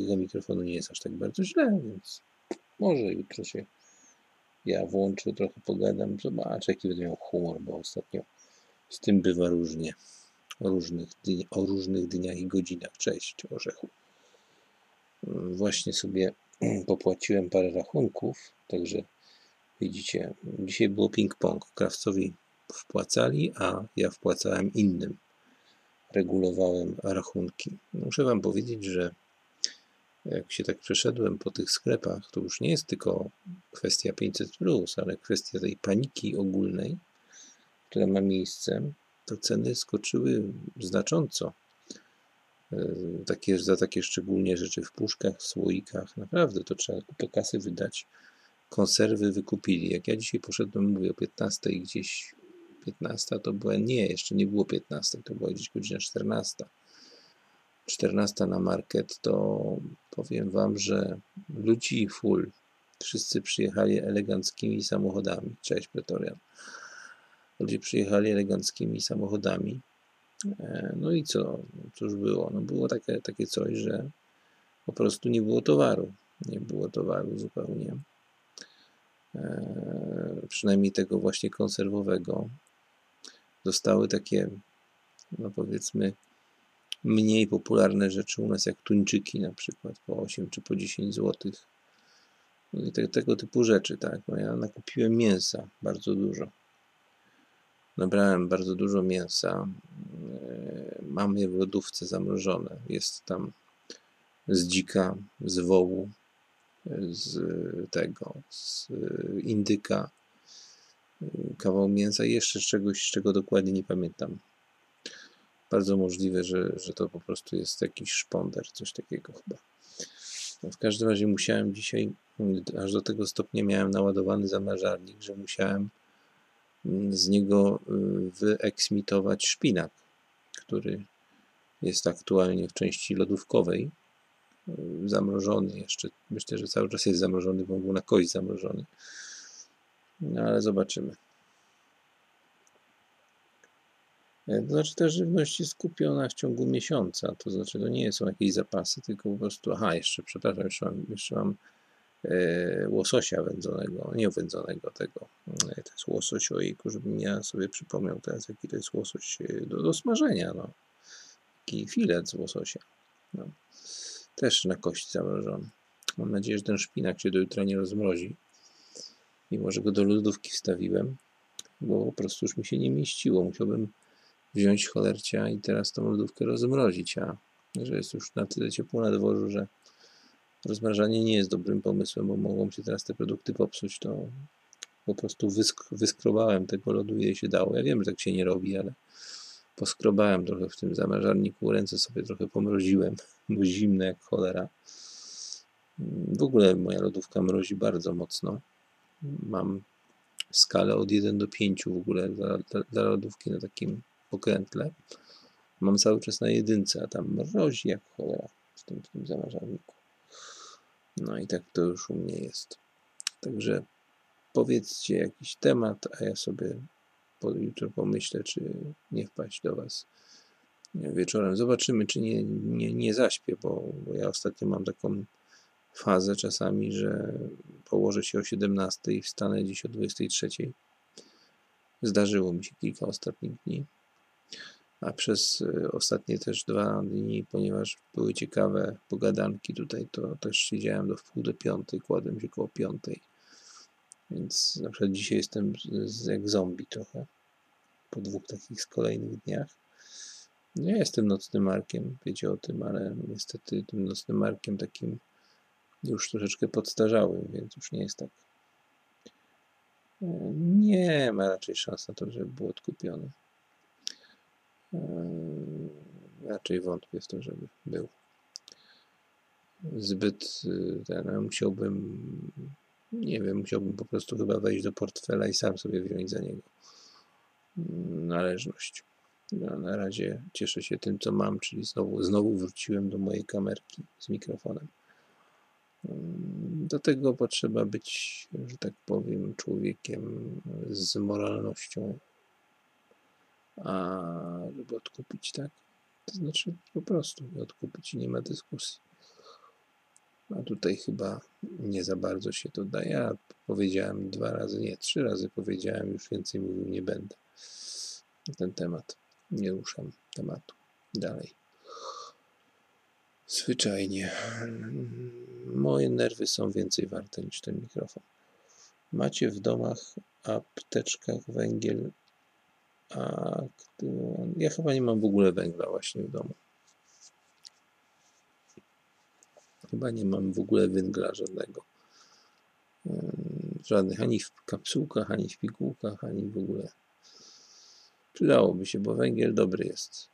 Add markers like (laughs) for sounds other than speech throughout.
tego mikrofonu nie jest aż tak bardzo źle, więc może jutro się ja włączę, trochę pogadam, zobaczę jaki będę miał humor, bo ostatnio z tym bywa różnie. O różnych, dni, o różnych dniach i godzinach. Cześć, Orzechu. Właśnie sobie (clears throat) popłaciłem parę rachunków, także widzicie, dzisiaj było ping-pong. Krawcowi wpłacali, a ja wpłacałem innym. Regulowałem rachunki. Muszę Wam powiedzieć, że jak się tak przeszedłem po tych sklepach, to już nie jest tylko kwestia 500, ale kwestia tej paniki ogólnej, która ma miejsce, to ceny skoczyły znacząco. E, takie, za takie szczególnie rzeczy w puszkach, w słoikach. Naprawdę to trzeba kupę kasy wydać. Konserwy wykupili. Jak ja dzisiaj poszedłem, mówię o 15 gdzieś 15 to była nie, jeszcze nie było 15, to była gdzieś godzina 14. 14 na market, to powiem Wam, że ludzi full. Wszyscy przyjechali eleganckimi samochodami. Cześć Pretorian. Ludzie przyjechali eleganckimi samochodami. E, no i co? Cóż było? No było takie, takie coś, że po prostu nie było towaru. Nie było towaru zupełnie. E, przynajmniej tego właśnie konserwowego. Zostały takie, no powiedzmy, mniej popularne rzeczy u nas, jak tuńczyki na przykład, po 8 czy po 10 zł. No i te, tego typu rzeczy, tak. No ja nakupiłem mięsa bardzo dużo. Nabrałem bardzo dużo mięsa. E, mam je w lodówce zamrożone. Jest tam z dzika, z wołu, z tego, z indyka, kawał mięsa i jeszcze czegoś, czego dokładnie nie pamiętam. Bardzo możliwe, że, że to po prostu jest jakiś szponder, coś takiego chyba. No w każdym razie musiałem dzisiaj, aż do tego stopnia miałem naładowany zamrażarnik, że musiałem mm, z niego y, wyeksmitować szpinak, który jest aktualnie w części lodówkowej, y, zamrożony jeszcze. Myślę, że cały czas jest zamrożony, bo był na kość zamrożony. No ale zobaczymy. E, to znaczy ta żywność jest kupiona w ciągu miesiąca, to znaczy to nie są jakieś zapasy, tylko po prostu, aha, jeszcze, przepraszam, jeszcze mam, jeszcze mam e, łososia wędzonego, nie wędzonego tego, e, to jest łosoś, ojku, żebym ja sobie przypomniał teraz, jaki to jest łosoś e, do, do smażenia, no. Taki filet z łososia, no. Też na kości zamrożony. Mam nadzieję, że ten szpinak się do jutra nie rozmrozi, mimo że go do lodówki wstawiłem, bo po prostu już mi się nie mieściło, musiałbym wziąć cholercia i teraz tą lodówkę rozmrozić, a że jest już na tyle ciepło na dworzu, że rozmrażanie nie jest dobrym pomysłem, bo mogą się teraz te produkty popsuć, to po prostu wysk wyskrobałem tego lodu, ile się dało. Ja wiem, że tak się nie robi, ale poskrobałem trochę w tym zamrażarniku, ręce sobie trochę pomroziłem, (laughs) bo zimne jak cholera. W ogóle moja lodówka mrozi bardzo mocno. Mam skalę od 1 do 5 w ogóle dla, dla, dla lodówki na takim pokrętle. Mam cały czas na jedynce, a tam mrozi jak cholera w tym, w tym zamarzalniku. No i tak to już u mnie jest. Także powiedzcie jakiś temat, a ja sobie po, jutro pomyślę, czy nie wpaść do Was wieczorem. Zobaczymy, czy nie, nie, nie zaśpię, bo, bo ja ostatnio mam taką fazę czasami, że położę się o 17 i wstanę dziś o 23. Zdarzyło mi się kilka ostatnich dni a przez y, ostatnie też dwa dni, ponieważ były ciekawe pogadanki tutaj, to też siedziałem do wpół do piątej, kładłem się koło piątej. Więc na przykład dzisiaj jestem jak zombie trochę, po dwóch takich z kolejnych dniach. Nie jestem nocnym markiem, wiecie o tym, ale niestety tym nocnym markiem takim już troszeczkę podstarzałym, więc już nie jest tak. E, nie ma raczej szans na to, żeby był odkupiony. Eee, raczej wątpię w to, żeby był. Zbyt y, ten, musiałbym, nie wiem, musiałbym po prostu chyba wejść do portfela i sam sobie wziąć za niego należność. No, na razie cieszę się tym, co mam, czyli znowu, znowu wróciłem do mojej kamerki z mikrofonem. Do tego potrzeba być, że tak powiem, człowiekiem z moralnością a żeby odkupić, tak? To znaczy po prostu odkupić i nie ma dyskusji. A tutaj chyba nie za bardzo się to da. Ja powiedziałem dwa razy, nie, trzy razy powiedziałem, już więcej mówił nie będę ten temat. Nie ruszam tematu dalej. Zwyczajnie. Moje nerwy są więcej warte niż ten mikrofon. Macie w domach, apteczkach węgiel, a ja chyba nie mam w ogóle węgla właśnie w domu. Chyba nie mam w ogóle węgla żadnego. Żadnych ani w kapsułkach, ani w pigułkach, ani w ogóle. Przydałoby się, bo węgiel dobry jest.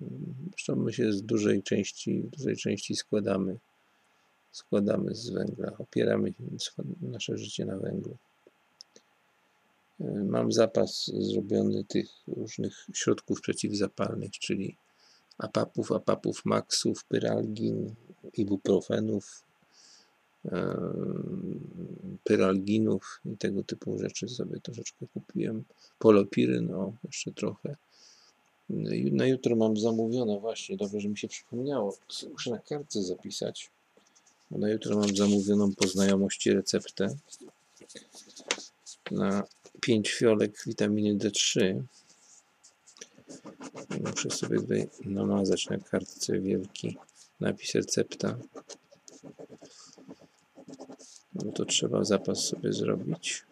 Zresztą my się z dużej części, dużej części składamy, składamy z węgla. Opieramy nasze życie na węglu. Mam zapas zrobiony tych różnych środków przeciwzapalnych, czyli apapów, apapów maxów, pyralgin, ibuprofenów, pyralginów i tego typu rzeczy sobie troszeczkę kupiłem. Polopiryn, o, jeszcze trochę. Na jutro mam zamówione, właśnie, dobrze, że mi się przypomniało. Muszę na kartce zapisać. Na jutro mam zamówioną po znajomości receptę na 5 fiolek witaminy D3. Muszę sobie tutaj namazać na kartce wielki napis recepta. No to trzeba zapas sobie zrobić.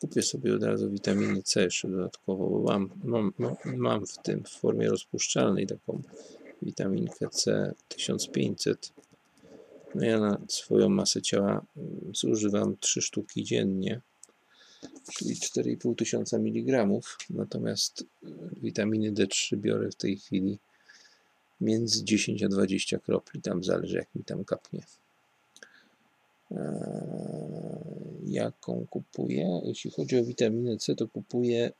Kupię sobie od razu witaminy C jeszcze dodatkowo, bo mam, mam, mam w tym w formie rozpuszczalnej taką witaminkę C 1500. No ja na swoją masę ciała mm, zużywam 3 sztuki dziennie, czyli 4,5 tysiąca mg. Natomiast y, witaminy D3 biorę w tej chwili między 10 a 20 kropli, tam zależy jak mi tam kapnie. Eee, jaką kupuję? Jeśli chodzi o witaminę C, to kupuję,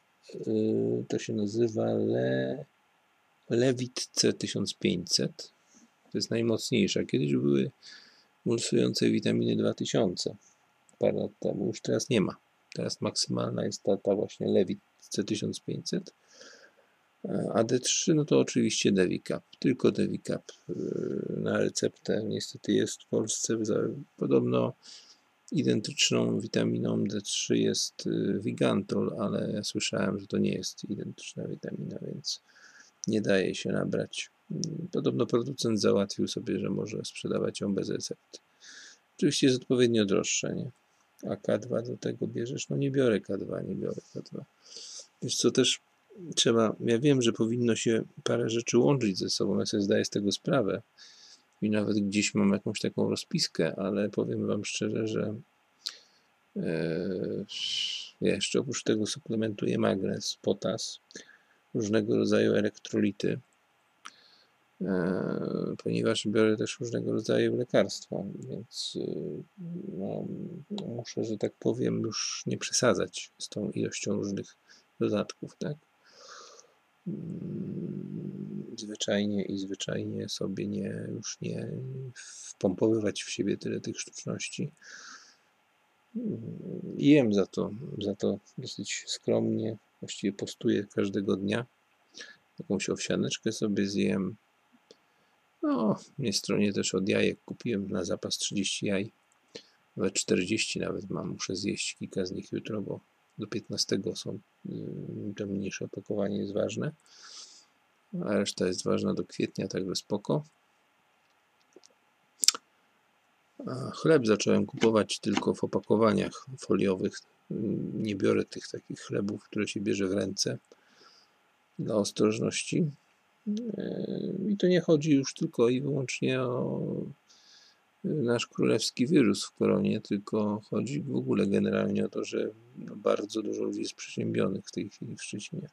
y, to się nazywa Le, Levit C1500. To jest najmocniejsza. Kiedyś były mulsujące witaminy 2000 parę lat temu, już teraz nie ma. Teraz maksymalna jest ta, ta właśnie Levit C1500. A D3 no to oczywiście Devicap, tylko Devicap y, na receptę niestety jest w Polsce. Podobno identyczną witaminą D3 jest y, Vigantol, ale ja słyszałem, że to nie jest identyczna witamina, więc nie daje się nabrać. Podobno producent załatwił sobie, że może sprzedawać ją bez recepty. Oczywiście jest odpowiednio droższe, nie? A K2 do tego bierzesz? No nie biorę K2, nie biorę K2. Wiesz co, też trzeba, ja wiem, że powinno się parę rzeczy łączyć ze sobą, ja sobie zdaję z tego sprawę i nawet gdzieś mam jakąś taką rozpiskę, ale powiem Wam szczerze, że ja jeszcze oprócz tego suplementuję magnez, potas, różnego rodzaju elektrolity, ponieważ biorę też różnego rodzaju lekarstwa, więc e, no, muszę, że tak powiem, już nie przesadzać z tą ilością różnych dodatków, tak? Mm, zwyczajnie i zwyczajnie sobie nie, już nie wpompowywać w siebie tyle tych sztuczności. I jem za to, za to dosyć skromnie, właściwie postuję każdego dnia. Jakąś owsianeczkę sobie zjem. No, nie stronie też od jajek kupiłem na zapas 30 jaj. Nawet 40 nawet mam, muszę zjeść kilka z nich jutro, bo do 15 są, y, to mniejsze opakowanie jest ważne, a reszta jest ważna do kwietnia, także spoko. A chleb zacząłem kupować tylko w opakowaniach foliowych. Nie biorę tych takich chlebów, które się bierze w ręce dla ostrożności. Y, I to nie chodzi już tylko i wyłącznie o nasz królewski wyrósł w koronie, tylko chodzi w ogóle generalnie o to, że no bardzo dużo ludzi jest przeziębionych w tej chwili w Szczecinie.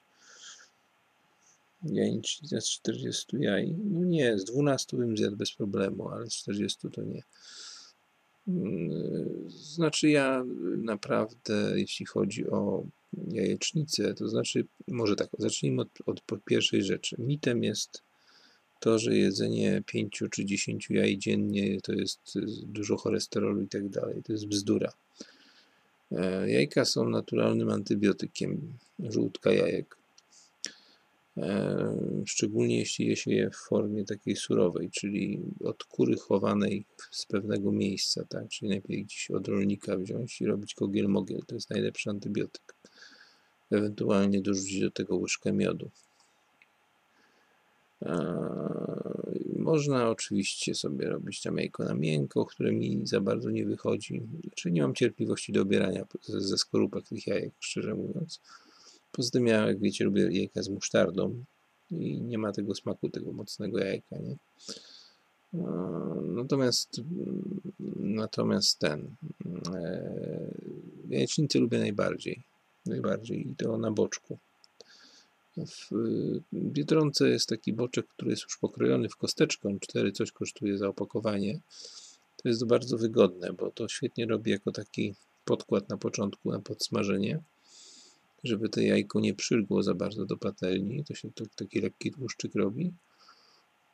Jajecznica z 40 jaj, no nie, z 12 bym zjadł bez problemu, ale z 40 to nie. Mm, znaczy ja naprawdę, jeśli chodzi o jajecznicę, to znaczy, może tak, zacznijmy od, od pierwszej rzeczy. Mitem jest to, że jedzenie 5 czy 10 jaj dziennie to jest dużo cholesterolu i tak dalej, to jest bzdura. E, jajka są naturalnym antybiotykiem, żółtka jajek. E, szczególnie jeśli je się je w formie takiej surowej, czyli od kury chowanej z pewnego miejsca, tak? Czyli najpierw gdzieś od rolnika wziąć i robić kogiel-mogiel. To jest najlepszy antybiotyk. Ewentualnie dorzucić do tego łyżkę miodu. Można oczywiście sobie robić tam jajko na miękko, które mi za bardzo nie wychodzi. Znaczy nie mam cierpliwości do obierania ze skorupek tych jajek, szczerze mówiąc. Poza tym ja, jak wiecie, lubię jajka z musztardą i nie ma tego smaku, tego mocnego jajka, nie? Natomiast, natomiast ten, e, jajecznicę lubię najbardziej, najbardziej i to na boczku. W Biedronce jest taki boczek, który jest już pokrojony w kosteczkę, 4 coś kosztuje za opakowanie. To jest bardzo wygodne, bo to świetnie robi jako taki podkład na początku, na podsmażenie, żeby to jajko nie przylgło za bardzo do patelni. To się to, taki lekki tłuszczyk robi.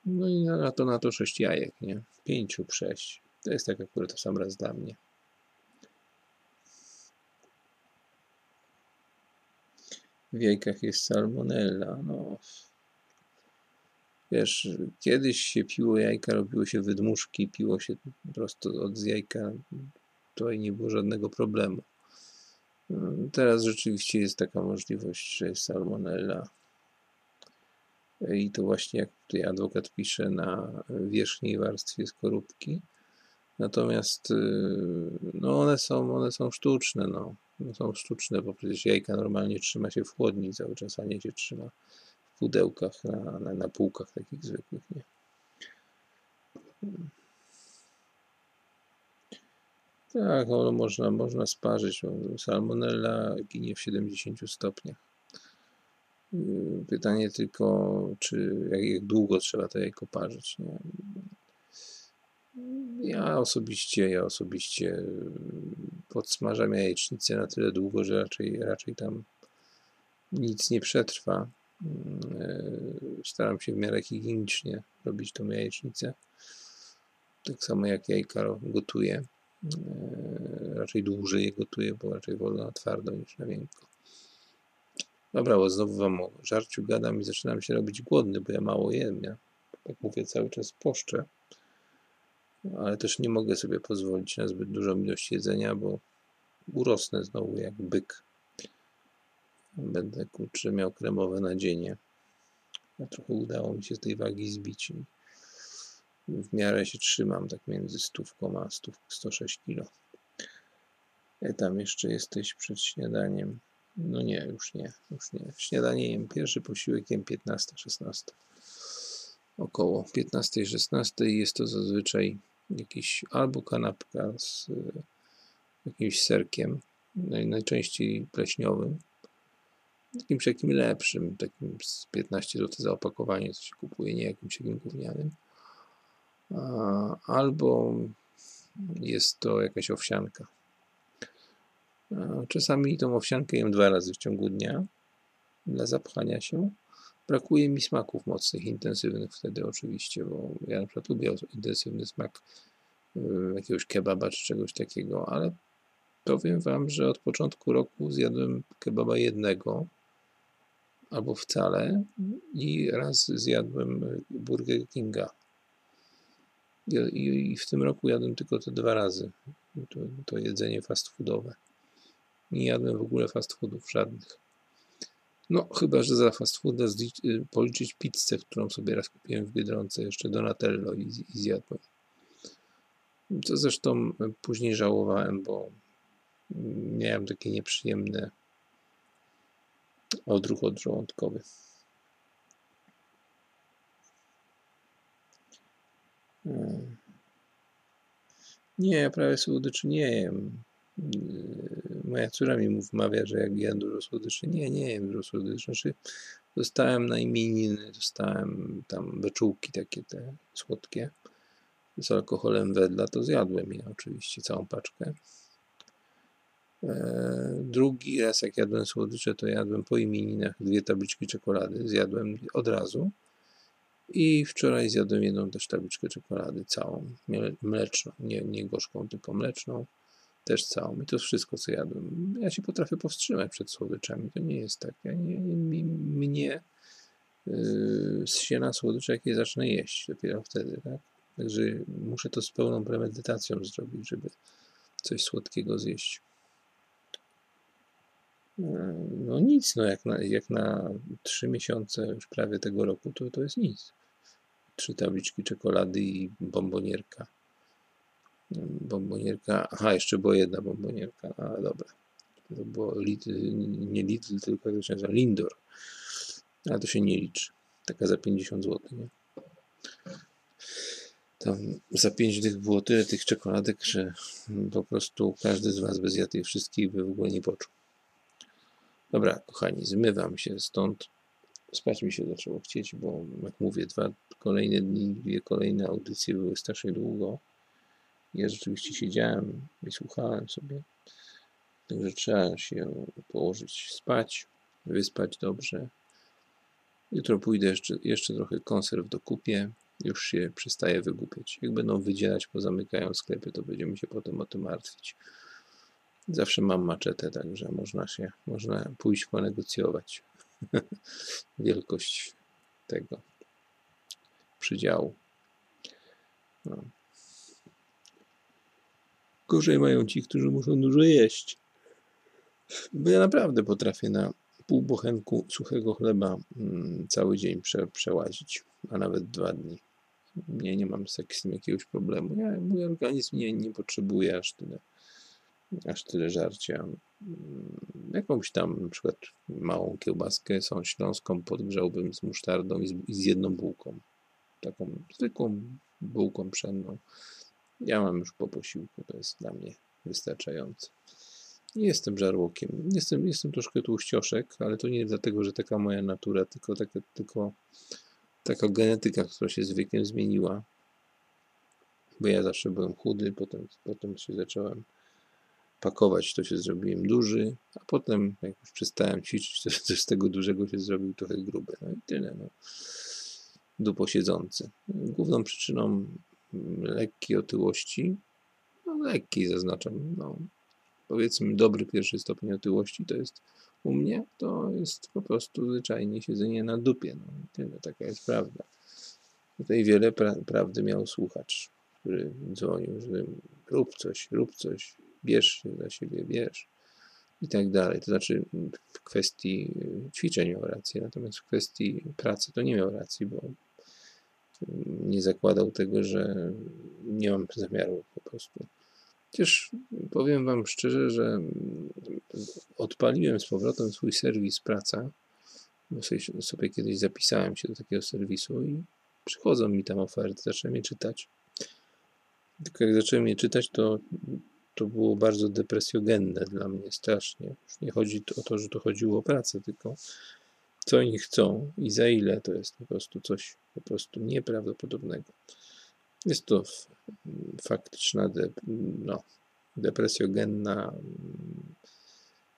No i na to na to 6 jajek, nie? 5 lub 6. To jest tak akurat to sam raz dla mnie. W jajkach jest salmonella. No. Wiesz, kiedyś się piło jajka, robiło się wydmuszki, piło się prosto od jajka, tutaj nie było żadnego problemu. Teraz rzeczywiście jest taka możliwość, że jest salmonella. I to właśnie jak tutaj adwokat pisze na wierzchniej warstwie skorupki. Natomiast y, no one są, one są sztuczne. No no są sztuczne, bo przecież jajka normalnie trzyma się w chłodni cały czas, a nie się trzyma w pudełkach, na, na, na półkach takich zwykłych, nie? Tak, można, można sparzyć. Salmonella ginie w 70 stopniach. Pytanie tylko, czy jak, jak długo trzeba to jajko parzyć. Nie? Ja osobiście, ja osobiście podsmażam jajecznicę na tyle długo, że raczej, raczej tam nic nie przetrwa. Mm, staram się w miarę higienicznie robić tą jajecznicę. Tak samo jak jajka gotuję. Mm, raczej dłużej je gotuję, bo raczej wolę na twardo niż na miękko. Dobra, bo znowu wam o żarciu gadam i zaczynam się robić głodny, bo ja mało jem. Ja, jak mówię, cały czas poszczę ale też nie mogę sobie pozwolić na zbyt dużą ilość jedzenia, bo urosnę znowu jak byk. Będę kurczę miał kremowe nadzienie. A trochę udało mi się z tej wagi zbić. W miarę się trzymam, tak między stówką a stówką 106 kg. E tam jeszcze jesteś przed śniadaniem. No nie, już nie, już nie. Śniadanie jem pierwszy posiłek jem 15-16. Około 15-16 jest to zazwyczaj jakiś albo kanapka z e, jakimś serkiem, najczęściej pleśniowym, jakimś lepszym, takim z 15 zł za opakowanie, co się kupuje, nie jakimś takim gównianym. Albo jest to jakaś owsianka. Czasami tą owsiankę jem dwa razy w ciągu dnia dla zapchania się. Brakuje mi smaków mocnych, intensywnych wtedy oczywiście, bo ja na przykład lubię intensywny smak y, jakiegoś kebaba czy czegoś takiego, ale powiem Wam, że od początku roku zjadłem kebaba jednego albo wcale i raz zjadłem Burger Kinga. I, w tym roku jadłem tylko te dwa razy. To, to jedzenie fast foodowe. Nie jadłem w ogóle fast foodów żadnych. No, chyba, że za fast fooda y, policzyć pizzę, którą sobie raz kupiłem w Biedronce, jeszcze Donatello i, i zjadłem. Co zresztą y, później żałowałem, bo miałem takie nieprzyjemne odruch odżołądkowy. Hmm. Nie, ja prawie słodyczy nie. Yy, moja córa mi wmawia, że jak jem dużo słodyczy. Nie, nie jem dużo słodyczy. Znaczy, dostałem na imieniny, dostałem tam beczułki takie te słodkie z alkoholem wedla, to zjadłem je oczywiście, całą paczkę. Eee, drugi raz jak jadłem słodycze, to jadłem po imieninach dwie tabliczki czekolady, zjadłem od razu. I wczoraj zjadłem jedną też tabliczkę czekolady, całą, mleczną, nie, nie gorzką, tylko mleczną też całą. I to wszystko, co jadłem. Ja się potrafię powstrzymać przed słodyczami. To nie jest tak. Ja nie, mnie yy, z siana słodycz, jak je zacznę jeść, dopiero wtedy, tak? Także muszę to z pełną premedytacją zrobić, żeby coś słodkiego zjeść. No nic, no jak na, jak na 3 miesiące już prawie tego roku, to, to jest nic. Trzy tabliczki czekolady i bombonierka. Bombonierka, aha, jeszcze była jedna bombonierka, ale dobra. To było nie Lidl, tylko jak to się nazywa, Lindor. Ale to się nie liczy. Taka za 50 zł, nie? Tam za 5 dych było tyle tych czekoladek, że po prostu każdy z Was by zjadł tych wszystkich by w ogóle nie poczuł. Dobra, kochani, zmywam się stąd. Spać mi się zaczęło chcieć, bo jak mówię, dwa kolejne dni, dwie kolejne audycje były strasznie długo. Ja rzeczywiście siedziałem i słuchałem sobie. Także trzeba się położyć spać, wyspać dobrze. Jutro pójdę jeszcze, jeszcze trochę konserw dokupię. Już się przestaje wygłupiać. Jak będą wydzielać, pozamykają sklepy, to będziemy się potem o tym martwić. Zawsze mam maczetę, także można się, można pójść ponegocjować (laughs) wielkość tego przydziału. No. Gorzej mają ci, którzy muszą dużo jeść. Bo ja naprawdę potrafię na pół bochenku suchego chleba mm, cały dzień prze, przełazić, a nawet dwa dni. Nie, nie mam z tym jakiegoś problemu. Ja, mój organizm nie, nie potrzebuje aż tyle aż tyle żarcia. Mm, jakąś tam na przykład małą kiełbaskę są śląską podgrzałbym z musztardą i z, i z jedną bułką. Taką zwykłą bułką pszenną. Ja mam już po posiłku, to jest dla mnie wystarczające. Nie jestem żarłokiem. Jestem, jestem troszkę tłuścioszek, ale to nie dlatego, że taka moja natura, tylko taka, tylko taka genetyka, która się z wiekiem zmieniła. Bo ja zawsze byłem chudy, potem, potem się zacząłem pakować, to się zrobiłem duży, a potem jak już przestałem ćwiczyć, to, z tego dużego się zrobił trochę gruby. No i tyle. No. Dupo siedzący. Główną przyczyną lekkiej otyłości, no lekkiej zaznaczam, no, powiedzmy dobry pierwszy stopień otyłości to jest u mnie, to jest po prostu zwyczajnie siedzenie na dupie. No tyle, taka jest prawda. Tutaj wiele pra prawdy miał słuchacz, który dzwonił, że rób coś, rób coś, bierz się dla siebie, bierz i tak dalej. To znaczy w kwestii y, ćwiczeń miał rację, natomiast w kwestii pracy to nie miał racji, bo nie zakładał tego, że nie mam zamiaru po prostu. Chociaż powiem Wam szczerze, że odpaliłem z powrotem swój serwis Praca, bo sobie, sobie kiedyś zapisałem się do takiego serwisu i przychodzą mi tam oferty, zacząłem je czytać. Tylko jak zacząłem je czytać, to to było bardzo depresjogenne dla mnie, strasznie. Już nie chodzi o to, że to chodziło o pracę, tylko co oni chcą i za ile to jest po prostu coś po prostu nieprawdopodobnego. Jest to faktyczna de, no, depresjogenna,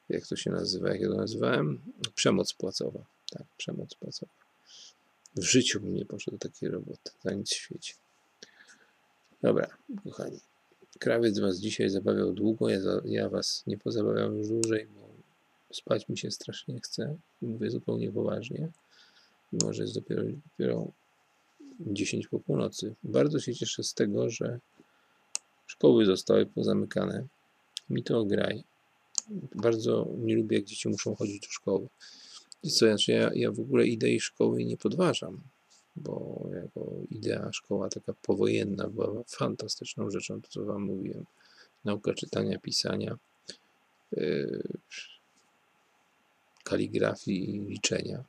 jak to się nazywa, jak ja to nazywałem? Przemoc płacowa. Tak, przemoc płacowa. W życiu bym nie poszedł do takiej roboty, za nic w świecie. Dobra, kochani. Krawiec was dzisiaj zabawiał długo, ja, ja was nie pozabawiam już dłużej, bo spać mi się strasznie chce. Mówię zupełnie poważnie. Może jest dopiero, dopiero 10 po północy. Bardzo się cieszę z tego, że szkoły zostały pozamykane. Mi to graj. Bardzo nie lubię, jak dzieci muszą chodzić do szkoły. I co, znaczy ja, ja w ogóle idei szkoły nie podważam bo jako idea szkoła taka powojenna była fantastyczną rzeczą, to co Wam mówiłem. Nauka czytania, pisania, yy, kaligrafii i liczenia.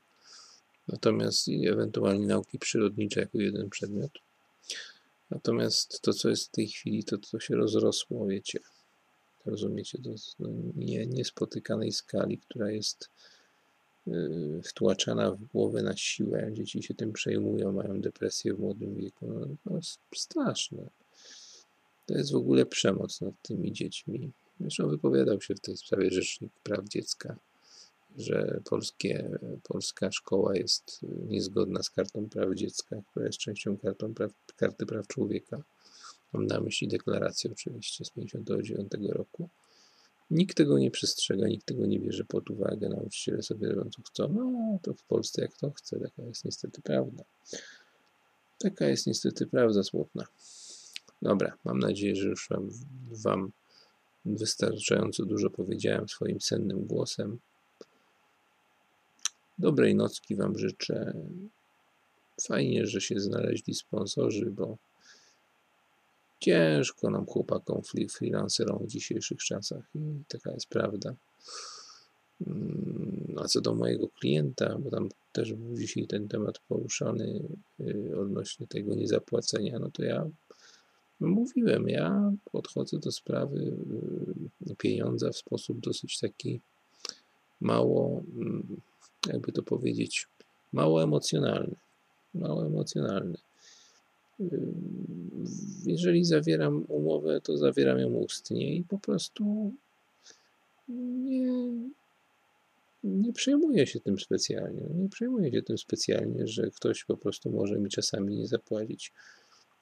Natomiast ewentualnie nauki przyrodnicze jako jeden przedmiot. Natomiast to, co jest w tej chwili, to to się rozrosło, wiecie. Rozumiecie, to jest no, nie, niespotykanej skali, która jest Y, wtłaczana w głowę na siłę. Dzieci się tym przejmują, mają depresję w młodym wieku. No, to jest straszne. To jest w ogóle przemoc nad tymi dziećmi. Zresztą wypowiadał się w tej sprawie Rzecznik Praw Dziecka, że polskie, polska szkoła jest niezgodna z Kartą Praw Dziecka, która jest częścią kartą praw, Karty Praw Człowieka. Mam na myśli deklarację oczywiście z 1959 roku. Nikt tego nie przestrzega, nikt tego nie bierze pod uwagę. Nauczyciele sobie robią co chcą. No, to w Polsce jak to chce. Taka jest niestety prawda. Taka jest niestety prawda smutna. Dobra, mam nadzieję, że już wam, wam wystarczająco dużo powiedziałem swoim sennym głosem. Dobrej nocki Wam życzę. Fajnie, że się znaleźli sponsorzy, bo ciężko nam chłopakom, freelancerom w dzisiejszych czasach i taka jest prawda. Mm, a co do mojego klienta, bo tam też był dzisiaj ten temat poruszany y, odnośnie tego niezapłacenia, no to ja mówiłem, ja podchodzę do sprawy y, pieniądza w sposób dosyć taki mało mm, jakby to powiedzieć, mało emocjonalny. Mało emocjonalny. Jeżeli zawieram umowę, to zawieram ją ustnie i po prostu nie, nie przejmuję się tym specjalnie. Nie przejmuję się tym specjalnie, że ktoś po prostu może mi czasami nie zapłacić.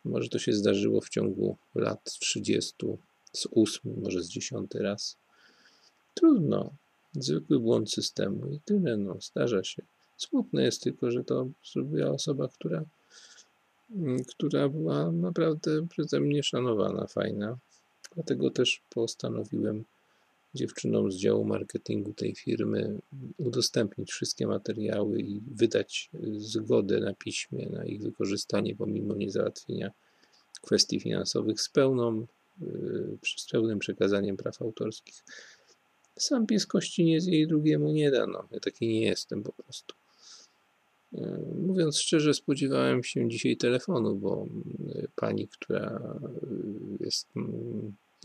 Może to się zdarzyło w ciągu lat 30, z ósmy, może z dziesiąty raz. Trudno. Zwykły błąd systemu i tyle, no, zdarza się. Smutne jest tylko, że to zrobiła osoba, która, mm, która była naprawdę przeze mnie szanowana, fajna. Dlatego też postanowiłem dziewczynom z działu marketingu tej firmy udostępnić wszystkie materiały i wydać zgodę na piśmie na ich wykorzystanie pomimo niezałatwienia kwestii finansowych z pełną, y, z pełnym przekazaniem praw autorskich. Sam pies kości nie zje drugiemu nie da. No, ja taki nie jestem po prostu. E, mówiąc szczerze, spodziewałem się dzisiaj telefonu, bo e, pani, która e, jest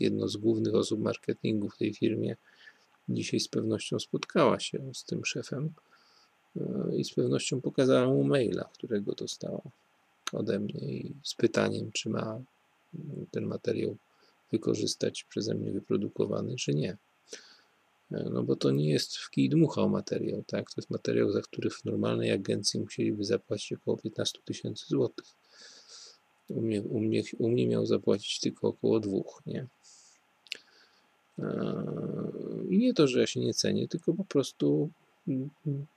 jedną z głównych osób marketingu w tej firmie, dzisiaj z pewnością spotkała się z tym szefem i z pewnością pokazała mu maila, którego dostała ode mnie z pytaniem, czy ma ten materiał wykorzystać przeze mnie wyprodukowany, czy nie. No bo to nie jest w kij dmuchał materiał, tak? To jest materiał, za który w normalnej agencji musieliby zapłacić około 15 tysięcy złotych. U mnie, u, mnie, u mnie miał zapłacić tylko około dwóch, nie? I nie to, że ja się nie cenię, tylko po prostu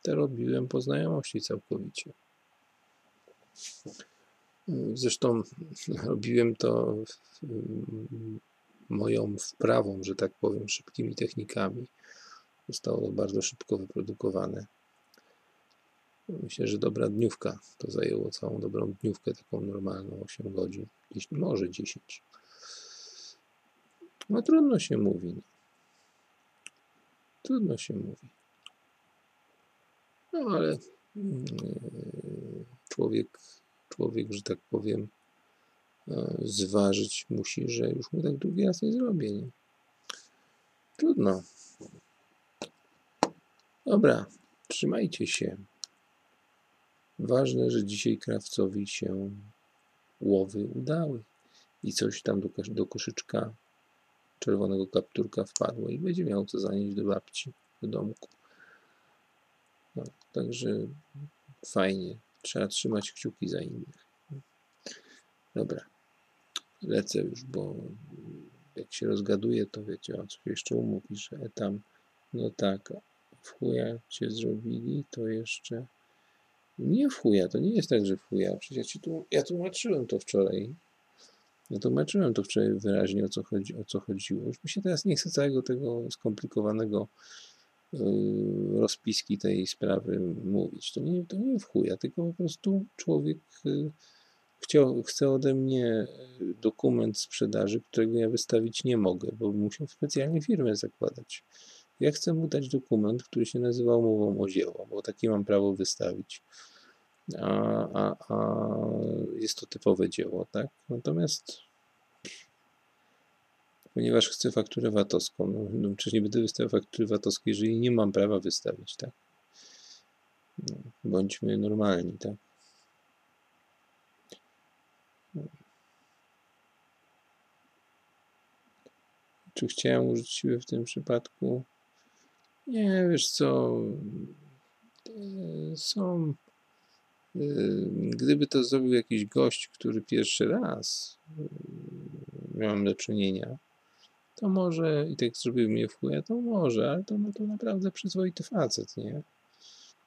te robiłem po znajomości całkowicie. Zresztą (laughs) robiłem to moją wprawą, że tak powiem, szybkimi technikami. Zostało to bardzo szybko wyprodukowane. Myślę, że dobra dniówka to zajęło całą dobrą dniówkę, taką normalną 8 godzin, może 10. No trudno się mówi. No. Trudno się mówi. No ale mm, człowiek, człowiek, że tak powiem, e, zważyć musi, że już mu tak drugi raz nie zrobię. Nie? Trudno. Dobra, trzymajcie się. Ważne, że dzisiaj krawcowi się łowy udały i coś tam do, do koszyczka czerwonego kapturka wpadło i będzie miał co zanieść do babci, do domku. No, także fajnie. Trzeba trzymać kciuki za innych. Dobra. Lecę już, bo jak się rozgaduje, to wiecie, o co jeszcze umówi, że tam, no tak, w chuja cię zrobili, to jeszcze... Nie w chuja, to nie jest tak, że w chuja. Przecież ja, ci tu, ja tłumaczyłem to wczoraj. Ja tłumaczyłem to wczoraj wyraźnie, o co, chodzi, o co chodziło. Już mi się teraz nie chce całego tego skomplikowanego yy, rozpiski tej sprawy mówić. To nie, to nie w chuja, tylko po prostu człowiek yy, chciał, chce ode mnie dokument sprzedaży, którego ja wystawić nie mogę, bo musiał specjalnie firmę zakładać. Ja chcę mu dać dokument, który się nazywa umową o dzieło, bo taki mam prawo wystawić. A, a, a jest to typowe dzieło, tak? Natomiast ponieważ chcę fakturę VAT-owską, no, no przecież nie będę wystawiał faktury VAT-owskiej, jeżeli nie mam prawa wystawić, tak? No, bądźmy normalni, tak? Czy chciałem użyć siły w tym przypadku? Nie, wiesz co, e, są, e, gdyby to zrobił jakiś gość, który pierwszy raz e, miałem do czynienia, to może i tak zrobił mnie w chuja, to może, ale to, no, to naprawdę przyzwoity facet, nie?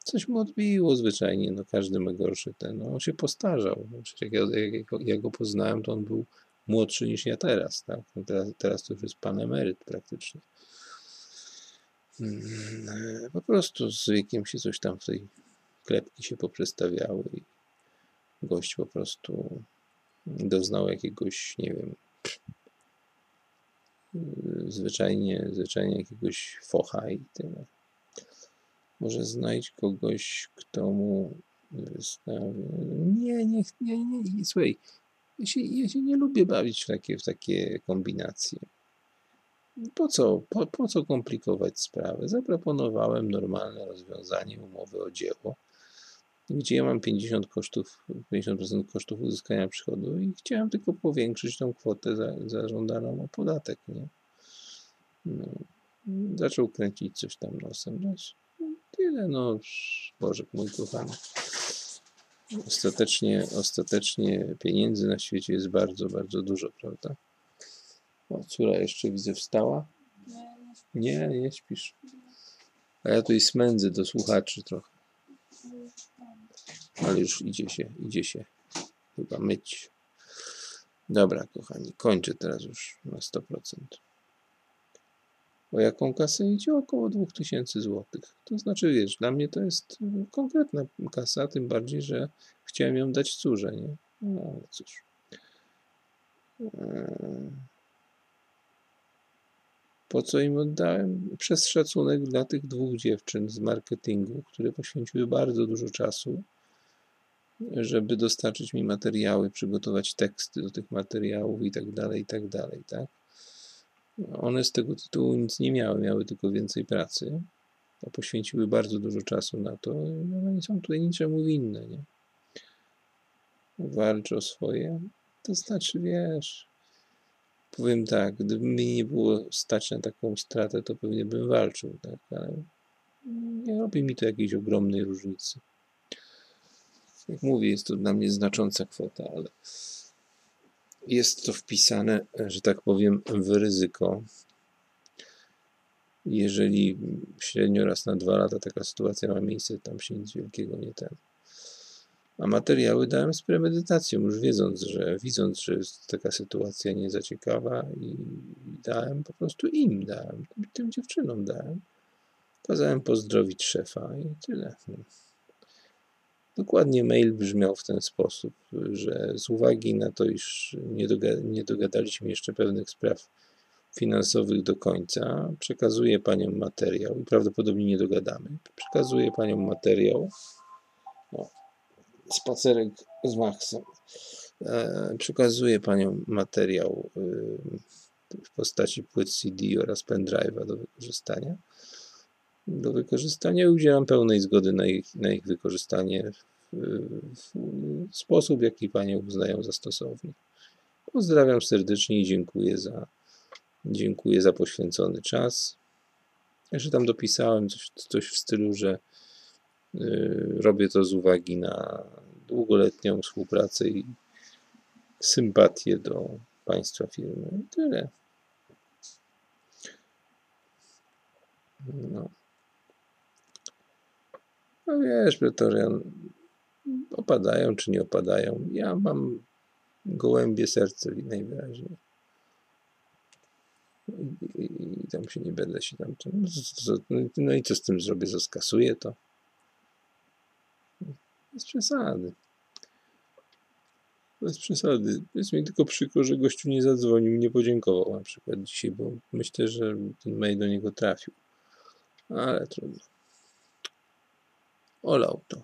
Coś mu odbiło zwyczajnie, no każdy ma gorszy ten, no on się postarzał. Przecież jak, ja, jak, jak ja go poznałem, to on był młodszy niż ja teraz, tak? No teraz, teraz to już jest pan emeryt praktycznie. Mm, Po prostu z wiekiem się coś tam w tej klepki się poprzestawiały i gość po prostu doznał jakiegoś, nie wiem, zwyczajnie, zwyczajnie jakiegoś focha i tyle. Może znajdź kogoś, kto mu wystawi. Nie, nie, nie, nie, nie. Słuchaj, ja się, ja się nie lubię bawić w takie, w takie kombinacje. Po co, po, po co komplikować sprawę? Zaproponowałem normalne rozwiązanie umowy o dzieło, gdzie ja mam 50 kosztów, 50% kosztów uzyskania przychodu i chciałem tylko powiększyć tą kwotę za, zażądaną o podatek, nie? No, zaczął kręcić coś tam nosem. No, tyle, no, Boże mój kochany. Ostatecznie, ostatecznie pieniędzy na świecie jest bardzo, bardzo dużo, prawda? O, córa jeszcze widzę wstała. Nie, nie śpisz. A ja tutaj smędzę do słuchaczy trochę. Ale już idzie się, idzie się chyba myć. Dobra, kochani, kończę teraz już na 100%. O jaką kasę idzie? Około 2000 zł. To znaczy, wiesz, dla mnie to jest konkretna kasa, tym bardziej, że chciałem ją dać córze, nie? No, ale cóż. Eee, Po co im oddałem? Przez szacunek dla tych dwóch dziewczyn z marketingu, które poświęciły bardzo dużo czasu, żeby dostarczyć mi materiały, przygotować teksty do tych materiałów i tak dalej, i tak dalej, tak? One z tego tytułu nic nie miały, miały tylko więcej pracy, a poświęciły bardzo dużo czasu na to i one nie są tutaj niczemu winne, nie? Walczy o swoje, to znaczy, wiesz, powiem tak, gdyby mi nie było stać na taką stratę, to pewnie bym walczył, tak, ale nie robi mi to jakiejś ogromnej różnicy. Jak mówię, jest to dla mnie znacząca kwota, ale jest to wpisane, że tak powiem, w ryzyko. Jeżeli średnio raz na dwa lata taka sytuacja ma miejsce, tam się nic wielkiego nie ten. A materiały dałem z premedytacją, już wiedząc, że widząc, że jest taka sytuacja nie i dałem po prostu im dałem, tym, dziewczynom dałem. Kazałem pozdrowić szefa i tyle. Dokładnie mail brzmiał w ten sposób, że z uwagi na to, iż nie, doga nie dogadaliśmy jeszcze pewnych spraw finansowych do końca, przekazuję Paniom materiał i prawdopodobnie nie dogadamy. Przekazuję Paniom materiał. Spacerek z Maxem. E, przekazuję Paniom materiał y, w postaci płyt CD oraz pendrive'a do wykorzystania do wykorzystania udzielam pełnej zgody na ich, na ich wykorzystanie w, w sposób, jaki Panie uznają za stosowny. Pozdrawiam serdecznie i dziękuję za, dziękuję za poświęcony czas. Jeszcze tam dopisałem coś, coś w stylu, że robię to z uwagi na długoletnią współpracę i sympatię do Państwa firmy. I tyle. No. No wiesz, Pretorian, opadają czy nie opadają. Ja mam gołębie serce najwyraźniej. I, i, I tam się nie będę się tam. No, no i co z tym zrobię? Zaskasuję to. Bez przesady. Bez przesady. Jest mi tylko przykro, że gościu nie zadzwonił, nie podziękował na przykład dzisiaj, bo myślę, że ten mail do niego trafił. Ale trudno. Olał to.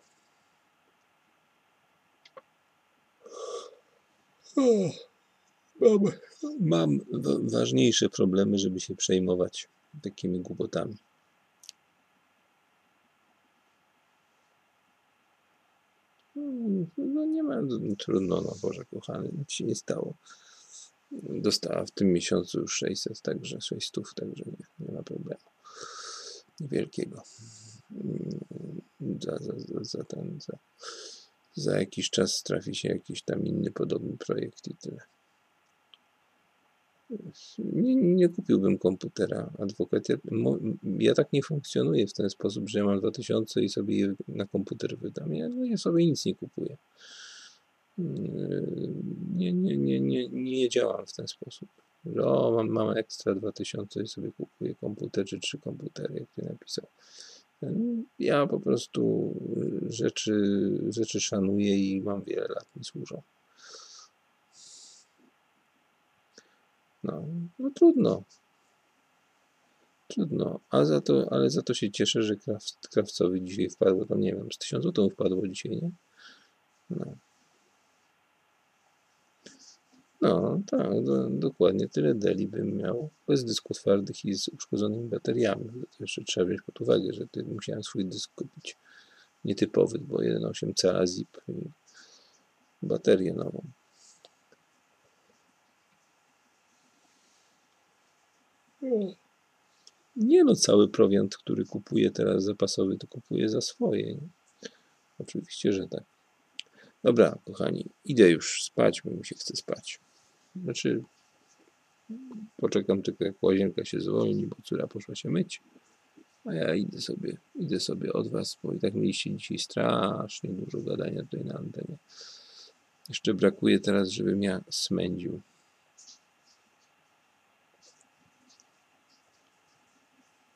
Mam, mam ważniejsze problemy, żeby się przejmować takimi głupotami. No nie ma, trudno, no Boże kochany, nic się nie stało. Dostała w tym miesiącu już 600, także 600, także nie, nie ma problemu wielkiego. Za, za, za, za, ten, za, za jakiś czas trafi się jakiś tam inny podobny projekt i tyle. Nie, nie kupiłbym komputera. Adwokat, ja, ja tak nie funkcjonuję w ten sposób, że ja mam 2000 i sobie je na komputer wydam. Ja, ja sobie nic nie kupuję. Nie, nie, nie, nie, nie działam w ten sposób. Że o, mam, mam ekstra 2000 i sobie kupuję komputer czy trzy komputery, jak ty napisał. Ja po prostu rzeczy, rzeczy szanuję i mam wiele lat mi służą. No, no trudno. Trudno, a za to, ale za to się cieszę, że krawcowi dzisiaj wpadło, tam nie wiem, z 1000 zł wpadło dzisiaj, nie? No. No, tak, do, dokładnie tyle deli bym miał, bez dysków twardych i z uszkodzonymi bateriami. To jeszcze trzeba wziąć pod uwagę, że ty musiałem swój dysk kupić nietypowy, bo 1,8 cala zip i baterię nową. Nie no, cały prowiant, który kupuję teraz zapasowy, to kupuję za swoje. Nie? Oczywiście, że tak. Dobra, kochani, idę już spać, bo mi się chce spać. Znaczy, poczekam tylko jak łazienka się zwolni, bo córa poszła się myć. A ja idę sobie, idę sobie od was, bo i tak mieliście dzisiaj strasznie dużo gadania tutaj na antenie. Jeszcze brakuje teraz, żebym ja smędził.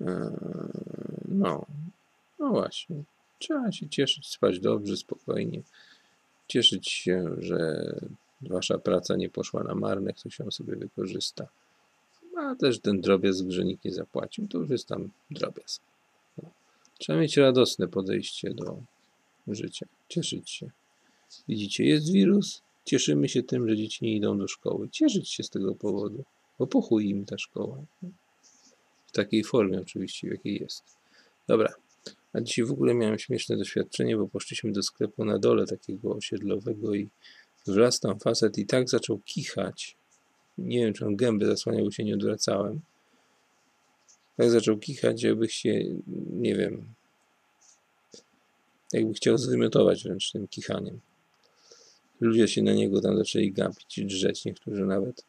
Eee, no, no właśnie. Trzeba się cieszyć, spać dobrze, spokojnie. Cieszyć się, że wasza praca nie poszła na marne, ktoś ją sobie wykorzysta. A też ten drobiazg, że nikt nie zapłacił, to już jest tam drobiazg. No. Trzeba mieć radosne podejście do życia, cieszyć się. Widzicie, jest wirus, cieszymy się tym, że dzieci nie idą do szkoły. Cieszyć się z tego powodu, bo pochuj im ta szkoła. W takiej formie oczywiście, w jakiej jest. Dobra. A dzisiaj w ogóle miałem śmieszne doświadczenie, bo poszliśmy do sklepu na dole takiego osiedlowego i tam facet i tak zaczął kichać. Nie wiem, czy on gęby zasłaniał, bo się nie odwracałem. Tak zaczął kichać, jakby się, nie wiem, jakby chciał zwymiotować wręcz tym kichaniem. Ludzie się na niego tam zaczęli gapić drzeć, niektórzy nawet.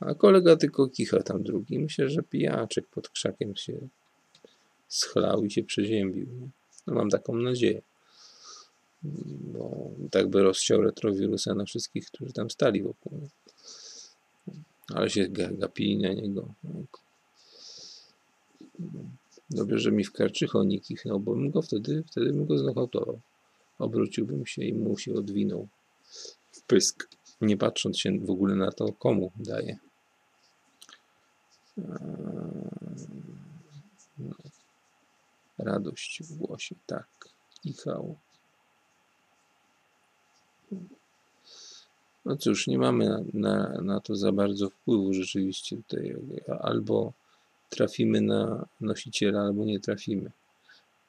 A kolega tylko kicha tam drugi. Myślę, że pijaczek pod krzakiem się schlał i się przeziębił. No mam taką nadzieję. Bo tak by rozsiał retrowirusa na wszystkich, którzy tam stali wokół. Ale się gapili na niego. Dobrze, że mi w Karczycho nie bo bym go wtedy, wtedy bym go znokautował. Obróciłbym się i mu się odwinął w pysk, nie patrząc się w ogóle na to, komu daje. No. Radość w głosie, tak. Kichał. No cóż, nie mamy na, na, na, to za bardzo wpływu rzeczywiście tutaj. Albo trafimy na nosiciela, albo nie trafimy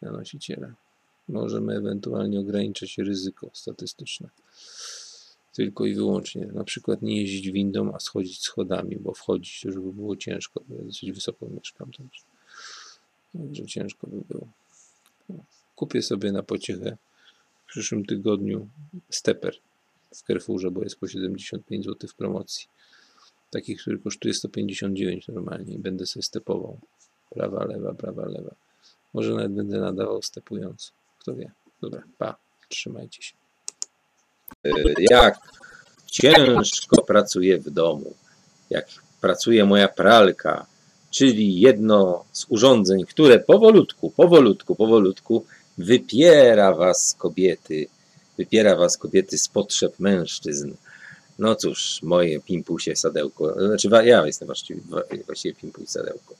na nosiciela. Możemy ewentualnie ograniczyć ryzyko statystyczne. Tylko i wyłącznie. Na przykład nie jeździć windą, a schodzić schodami, bo wchodzić już by było ciężko, ja dosyć wysoko mieszkam. Także, także ciężko by było. Kupię sobie na pociechę w przyszłym tygodniu steper w Carrefourze, bo jest po 75 zł w promocji. Taki, który kosztuje 159 normalnie będę sobie stepował. Prawa, lewa, prawa, lewa. Może nawet będę nadawał stepując. Kto wie. Dobra, pa. Trzymajcie się. Jak ciężko pracuję w domu. Jak pracuje moja pralka, czyli jedno z urządzeń, które powolutku, powolutku, powolutku wypiera was kobiety, wypiera was kobiety z potrzeb mężczyzn. No cóż, moje pimpusie sadełko, znaczy ja jestem właściwie, właściwie pimpuś sadełko.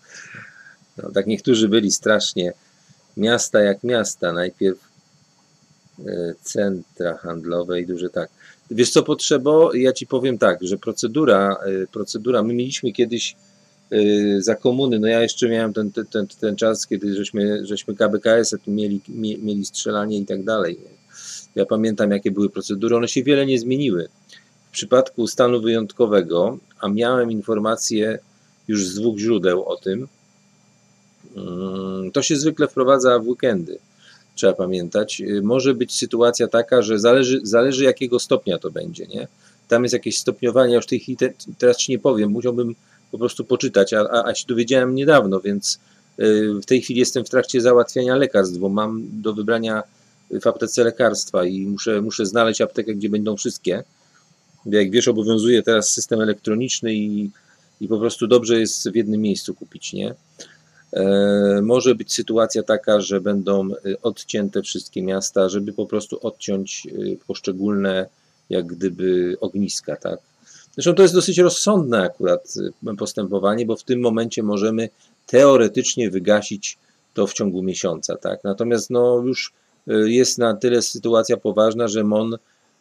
No, tak niektórzy byli strasznie miasta jak miasta, najpierw e, centra handlowe i duże tak. Wiesz co potrzeba? Ja ci powiem tak, że procedura, e, procedura, my mieliśmy kiedyś Y, za komuny, no ja jeszcze miałem ten, ten, ten czas, kiedy żeśmy, żeśmy KBKS mieli, mieli strzelanie i tak dalej. Ja pamiętam, jakie były procedury, one się wiele nie zmieniły. W przypadku stanu wyjątkowego, a miałem informacje już z dwóch źródeł o tym, mm, to się zwykle wprowadza w weekendy. Trzeba pamiętać. Może być sytuacja taka, że zależy, zależy jakiego stopnia to będzie, nie? tam jest jakieś stopniowanie, ja już tej chwili te, teraz ci nie powiem, musiałbym po prostu poczytać, a, a, a się dowiedziałem niedawno, więc y, w tej chwili jestem w trakcie załatwiania lekarstw, bo mam do wybrania w aptece lekarstwa i muszę, muszę znaleźć aptekę, gdzie będą wszystkie. Jak wiesz, obowiązuje teraz system elektroniczny i, i po prostu dobrze jest w jednym miejscu kupić, nie? E, może być sytuacja taka, że będą y, odcięte wszystkie miasta, żeby po prostu odciąć y, poszczególne jak gdyby ogniska, tak? Zresztą to jest dosyć rozsądne akurat y, postępowanie, bo w tym momencie możemy teoretycznie wygasić to w ciągu miesiąca, tak? Natomiast no już jest na tyle sytuacja poważna, że MON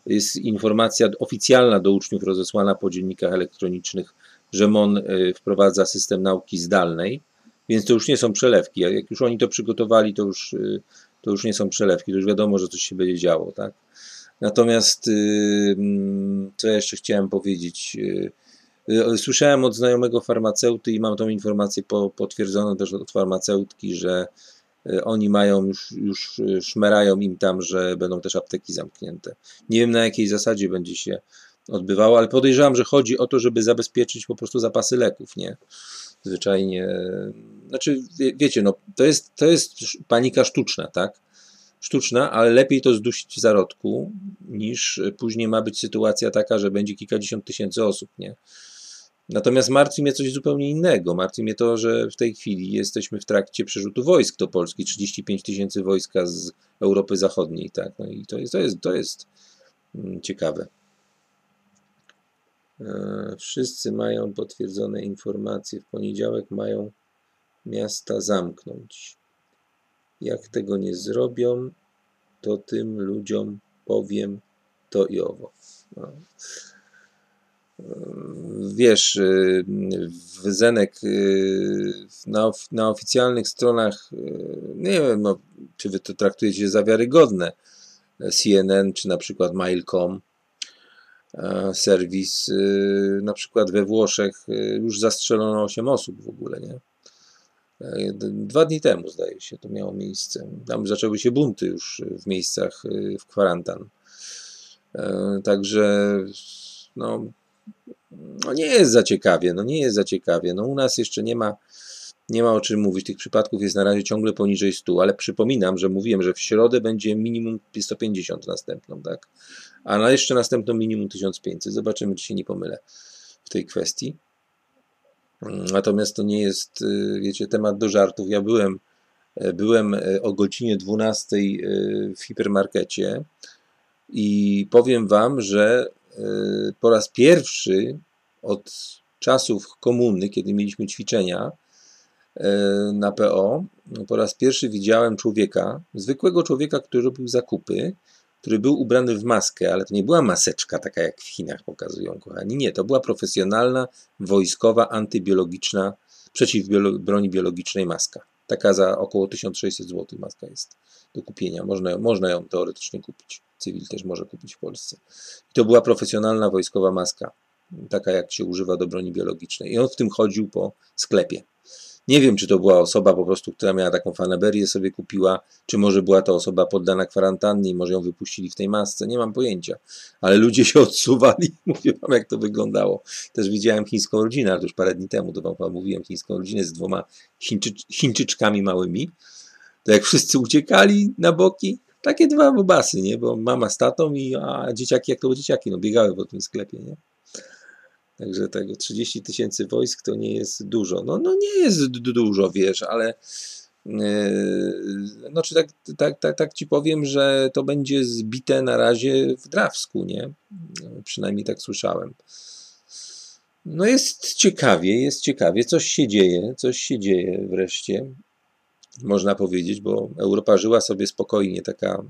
jest informacja oficjalna do uczniów rozesłana po dziennikach elektronicznych, że MON wprowadza system nauki zdalnej, więc to już nie są przelewki. Jak już oni to przygotowali, to już, y, to już nie są przelewki, to już wiadomo, że coś się będzie działo, tak? Natomiast y, mm, co ja jeszcze chciałem powiedzieć? Y, słyszałem od znajomego farmaceuty i mam tą informację potwierdzoną też od farmaceutki, że oni mają już, już szmerają im tam, że będą też apteki zamknięte. Nie wiem na jakiej zasadzie będzie się odbywało, ale podejrzewam, że chodzi o to, żeby zabezpieczyć po prostu zapasy leków, nie? zwyczajnie. Znaczy, wie, wiecie, no, to jest, to jest panika sztuczna, tak? Sztuczna, ale lepiej to zdusić w zarodku, niż później ma być sytuacja taka, że będzie kilkadziesiąt tysięcy osób, nie? Natomiast martwi mnie coś zupełnie innego. Martwi mnie to, że w tej chwili jesteśmy w trakcie przerzutu wojsk do Polski. 35 tysięcy wojska z Europy Zachodniej, tak? No i to jest, to jest, to jest mm, ciekawe. E, wszyscy mają potwierdzone informacje. W poniedziałek mają miasta zamknąć. Jak tego nie zrobią, to tym ludziom powiem to i owo. No. Wiesz, w Zenek na, na oficjalnych stronach, nie wiem, no, czy wy to traktujecie za wiarygodne, CNN czy na przykład Mail.com, E, serwis. Y, na przykład we Włoszech y, już zastrzelono 8 osób w ogóle, nie? E, dwa dni temu, zdaje się, to miało miejsce. Tam zaczęły się bunty już w miejscach y, w kwarantan. E, także, no, no nie jest za ciekawie, no nie jest za ciekawie. No u nas jeszcze nie ma, nie ma o czym mówić. Tych przypadków jest na razie ciągle poniżej 100, ale przypominam, że mówiłem, że w środę będzie minimum 150 następną, tak? a na jeszcze następną minimum 1500. Zobaczymy, czy się nie pomylę w tej kwestii. Natomiast to nie jest, y, wiecie, temat do żartów. Ja byłem, e, byłem e, o godzinie 12 e, w hipermarkecie i powiem Wam, że po raz pierwszy od czasów komuny, kiedy mieliśmy ćwiczenia na PO, po raz pierwszy widziałem człowieka, zwykłego człowieka, który robił zakupy który był ubrany w maskę, ale to nie była maseczka taka jak w Chinach pokazują, kochani. Nie, to była profesjonalna, wojskowa, antybiologiczna, przeciw broni biologicznej maska. Taka za około 1600 zł maska jest do kupienia. Można, można ją teoretycznie kupić. Cywil też może kupić w Polsce. I to była profesjonalna wojskowa maska, taka jak się używa do broni biologicznej. I on w tym chodził po sklepie. Nie wiem, czy to była osoba po prostu, która miała taką fanaberię, sobie kupiła, czy może była to osoba poddana kwarantannie i może ją wypuścili w tej masce, nie mam pojęcia. Ale ludzie się odsuwali, (laughs) mówię wam, jak to wyglądało. Też widziałem chińską rodzinę, ale już parę dni temu, to wam mówiłem, chińską rodzinę z dwoma Chińczy, Chińczyczkami małymi. To jak wszyscy uciekali na boki, takie dwa bobasy, nie? Bo mama z tatą i a dzieciaki, jak to były dzieciaki, no biegały po tym sklepie, nie? Także tego 30 tysięcy wojsk to nie jest dużo. No, no nie jest dużo, wiesz, ale no czy tak, tak, tak, tak ci powiem, że to będzie zbite na razie w Drawsku, nie? Przynajmniej tak słyszałem. No jest ciekawie, jest ciekawie, coś się dzieje, coś się dzieje wreszcie, można powiedzieć, bo Europa żyła sobie spokojnie, taka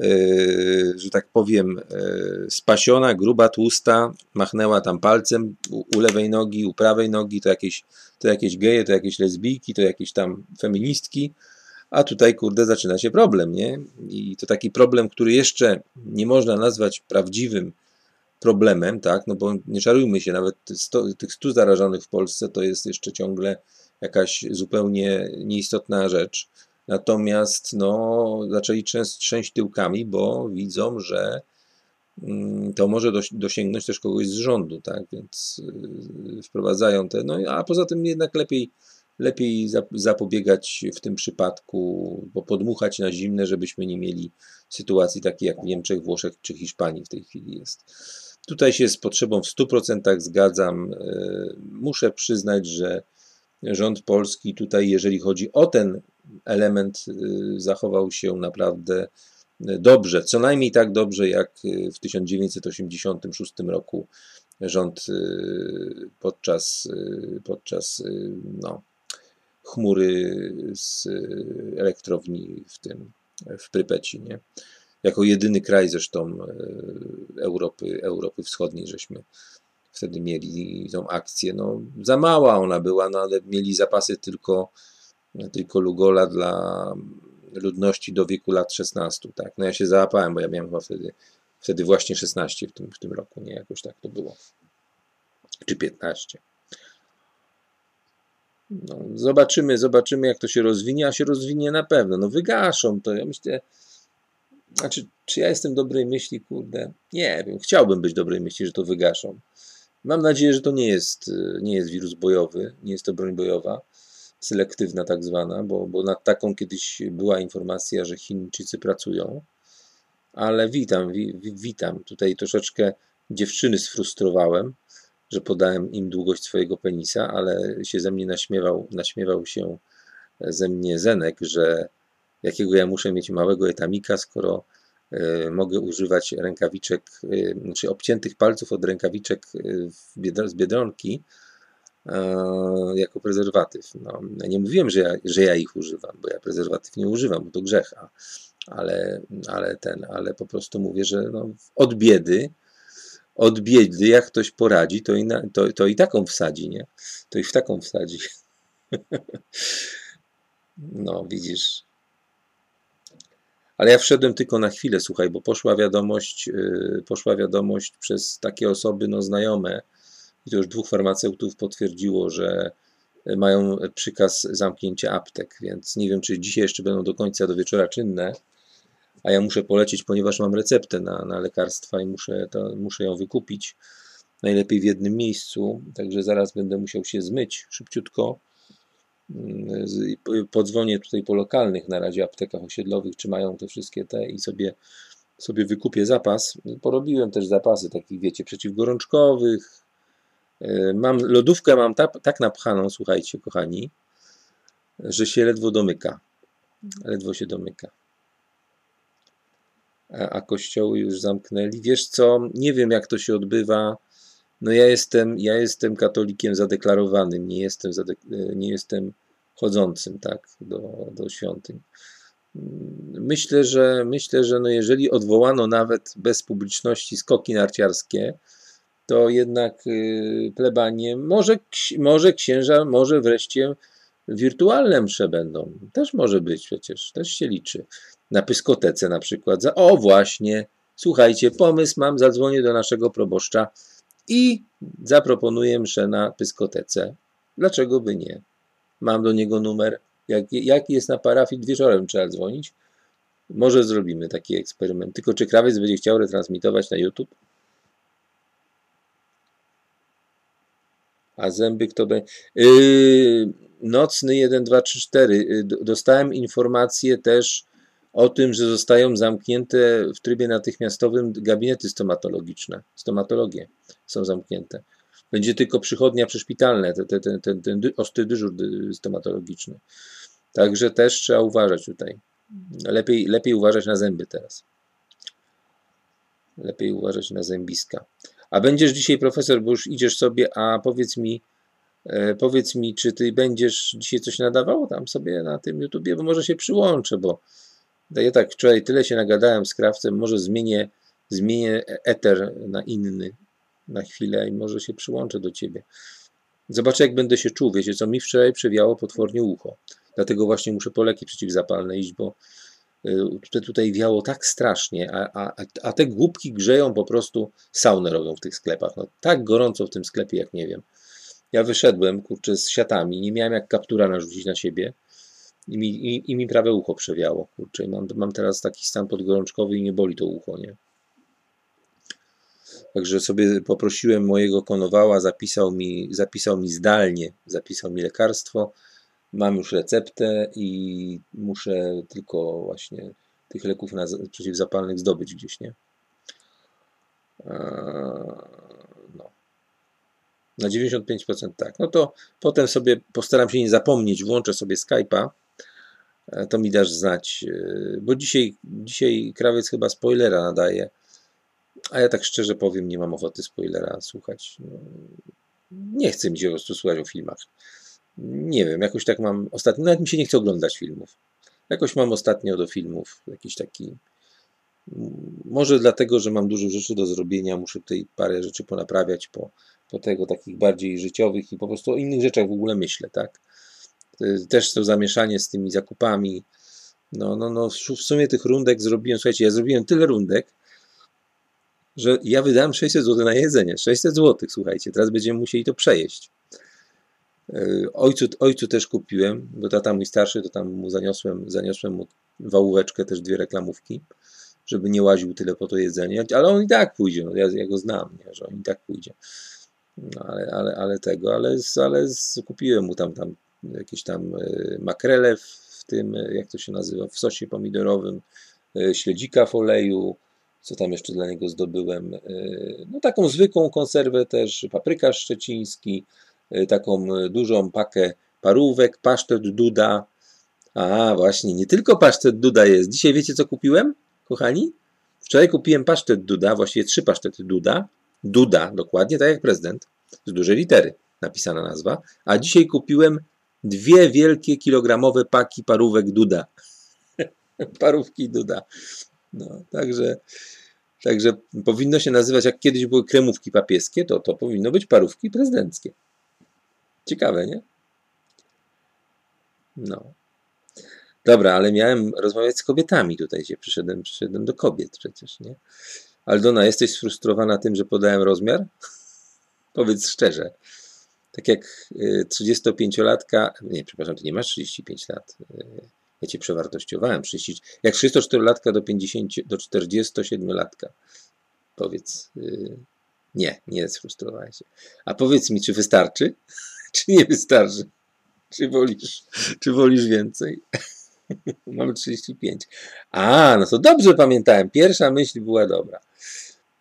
E, że tak powiem, e, spasiona, gruba, tłusta, machnęła tam palcem u, lewej nogi, u prawej nogi, to jakieś, to jakieś geje, to jakieś lesbijki, to jakieś tam feministki, a tutaj, kurde, zaczyna się problem, nie? I to taki problem, który jeszcze nie można nazwać prawdziwym problemem, tak? No bo nie czarujmy się, nawet 100, tych 100 zarażonych w Polsce to jest jeszcze ciągle jakaś zupełnie nieistotna rzecz. Natomiast no, zaczęli trzęść, tyłkami, bo widzą, że mm, to może dosięgnąć też kogoś z rządu, tak? Więc y, wprowadzają te. No a poza tym jednak lepiej, lepiej zapobiegać w tym przypadku, bo podmuchać na zimne, żebyśmy nie mieli sytuacji takiej jak w Niemczech, Włoszech czy Hiszpanii w tej chwili jest. Tutaj się z potrzebą w 100% zgadzam. Y, muszę przyznać, że rząd polski tutaj, jeżeli chodzi o ten element, y, zachował się naprawdę dobrze, co najmniej tak dobrze jak w 1986 roku rząd y, podczas, y, podczas no, chmury z elektrowni w tym w Prypeci, nie? Jako jedyny kraj zresztą Europy, Europy Wschodniej żeśmy wtedy mieli tą akcję. No, za mała ona była, no ale mieli zapasy tylko, tylko Lugola dla ludności do wieku lat 16. Tak? No ja się załapałem, bo ja miałem chyba wtedy, wtedy właśnie 16 w tym, w tym roku, nie jakoś tak to było. Czy 15. No, zobaczymy, zobaczymy, jak to się rozwinie, a się rozwinie na pewno. No wygaszą to. Ja myślę, znaczy, czy ja jestem dobrej myśli, kurde? Nie wiem, chciałbym być dobrej myśli, że to wygaszą. Mam nadzieję, że to nie jest, nie jest wirus bojowy, nie jest to broń bojowa, selektywna tak zwana, bo, bo nad taką kiedyś była informacja, że Chińczycy pracują. Ale witam, wi, witam. Tutaj troszeczkę dziewczyny sfrustrowałem, że podałem im długość swojego penisa, ale się ze mnie naśmiewał, naśmiewał się ze mnie Zenek, że jakiego ja muszę mieć małego etamika, skoro mogę używać rękawiczek, e, znaczy obciętych palców od rękawiczek e, z biedronki jako prezerwatyw. No, nie mówiłem, że ja, że ja ich używam, bo ja prezerwatyw nie używam, bo to grzech, ale, ale ten, ale po prostu mówię, że no, od biedy, od biedy, jak ktoś poradzi, to i, na, to, to i taką wsadzi, nie? To i w taką wsadzi. (laughs) No, widzisz, ale ja wszedłem tylko na chwilę, słuchaj, bo poszła wiadomość, y, poszła wiadomość przez takie osoby no, znajome, i to już dwóch farmaceutów potwierdziło, że mają przykaz zamknięcia aptek, więc nie wiem, czy dzisiaj jeszcze będą do końca do wieczora czynne, a ja muszę polecieć, ponieważ mam receptę na, na lekarstwa i muszę, to, muszę ją wykupić najlepiej w jednym miejscu, także zaraz będę musiał się zmyć szybciutko podzwonię tutaj po lokalnych na razie aptekach osiedlowych, czy mają te wszystkie te i sobie, sobie wykupię zapas. Porobiłem też zapasy takich, wiecie, przeciwgorączkowych. E, mam lodówkę, mam tak, tak napchaną, słuchajcie, kochani, że się ledwo domyka. Ledwo się domyka. A, a kościoły już zamknęli. Wiesz co, nie wiem jak to się odbywa no ja jestem, ja jestem katolikiem zadeklarowanym, nie jestem, zadek- nie jestem chodzącym tak, do, do świątyń. Myślę, że myślę, że no jeżeli odwołano nawet bez publiczności skoki narciarskie, to jednak y, plebanie, może, może księża, może wreszcie wirtualne msze będą. Też może być przecież, też się liczy. Na pyskotece na przykład. O właśnie, słuchajcie, pomysł mam, zadzwonię do naszego proboszcza i zaproponuję mszę na pyskotece. Dlaczego by nie? Mam do niego numer. Jak, jak jest na parafii, wieczorem trzeba dzwonić. Może zrobimy taki eksperyment. Tylko czy krawiec będzie chciał retransmitować na YouTube? A zęby kto będzie? Yy, nocny 1, 2, 3, 4. Dostałem informację też o tym, że zostają zamknięte w trybie natychmiastowym gabinety stomatologiczne. Stomatologie są zamknięte. Będzie tylko przychodnia przyszpitalne, ten, ten, ten, ten ostry dyżur stomatologiczny. Także też trzeba uważać tutaj. Lepiej, lepiej uważać na zęby teraz. Lepiej uważać na zębiska. A będziesz dzisiaj profesor, bo już idziesz sobie, a powiedz mi, e, powiedz mi, czy ty będziesz dzisiaj coś nadawał tam sobie na tym YouTubie, bo może się przyłączę, bo ja tak wczoraj tyle się nagadałem z krawcem, może zmienię, zmienię eter na inny na chwilę i może się przyłączę do ciebie. Zobaczę, jak będę się czuł. Wiecie, co mi wczoraj przewiało potwornie ucho. Dlatego właśnie muszę po leki przeciwzapalne iść, bo y, tutaj wiało tak strasznie, a, a, a te głupki grzeją po prostu saunę robią w tych sklepach. No, tak gorąco w tym sklepie, jak nie wiem. Ja wyszedłem, kurczę, z siatami, nie miałem jak kaptura narzucić na siebie i mi, i, i mi prawe ucho przewiało, kurczę. Mam, mam teraz taki stan podgorączkowy i nie boli to ucho, nie? Także sobie poprosiłem mojego konowała, zapisał mi, zapisał mi zdalnie, zapisał mi lekarstwo. Mam już receptę i muszę tylko właśnie tych leków na, przeciwzapalnych zdobyć gdzieś, nie? No. Na 95% tak. No to potem sobie postaram się nie zapomnieć, włączę sobie Skype'a, to mi dasz znać, e, bo dzisiaj, dzisiaj krawiec chyba spoilera nadaje, a ja tak szczerze powiem, nie mam ochoty spoilera słuchać. No, nie chcę mi się po prostu słuchać o filmach. Nie wiem, jakoś tak mam ostatnio, nawet mi się nie chce oglądać filmów. Jakoś mam ostatnio do filmów jakiś taki może dlatego, że mam dużo rzeczy do zrobienia, muszę tutaj parę rzeczy ponaprawiać po, po tego takich bardziej życiowych i po prostu o innych rzeczach w ogóle myślę, tak? Też to zamieszanie z tymi zakupami. No, no, no, w sumie tych rundek zrobiłem, słuchajcie, ja zrobiłem tyle rundek, że ja wydałem 600 zł na jedzenie. 600 zł, słuchajcie, teraz będziemy musieli to przejeść. E, ojcu, ojcu też kupiłem, bo tata mój starszy, to tam mu zaniosłem, zaniosłem mu wałóweczkę, też dwie reklamówki żeby nie łaził tyle po to jedzenie, ale on i tak pójdzie, no ja, ja go znam, nie, że on i tak pójdzie. No, ale, ale, ale tego, ale, ale kupiłem mu tam, tam jakieś tam e, makrele w tym, e, jak to się nazywa, w sosie pomidorowym, e, śledzika w oleju, co tam jeszcze dla niego zdobyłem, no taką zwykłą konserwę też, paprykarz szczeciński, taką dużą pakę parówek, pasztet Duda, a właśnie, nie tylko pasztet Duda jest, dzisiaj wiecie co kupiłem? kochani? Wczoraj kupiłem pasztet Duda, właściwie trzy pasztety Duda. Duda, dokładnie tak jak prezydent, z dużej litery napisana nazwa. A dzisiaj kupiłem dwie wielkie kilogramowe paki parówek Duda. (laughs) Parówki Duda. No, także, także powinno się nazywać, jak kiedyś były kremówki papieskie, to to powinno być parówki prezydenckie. Ciekawe, nie? No. Dobra, ale miałem rozmawiać z kobietami tutaj, gdzie przyszedłem, przyszedłem do kobiet przecież, nie? Aldona, jesteś sfrustrowana tym, że podałem rozmiar? (laughs) Powiedz szczerze. Tak jak 35-latka, y, nie, przepraszam, ty nie masz 35 lat. Y, ja cię przewartościowałem. 30, jak 34-latka do 50, do 47-latka. Powiedz, y, nie, nie sfrustrowałeś się. A powiedz mi, czy wystarczy? (laughs) czy nie wystarczy? Czy wolisz, czy wolisz więcej? (laughs) Mamy 35. A, no to dobrze pamiętałem. Pierwsza myśl była dobra.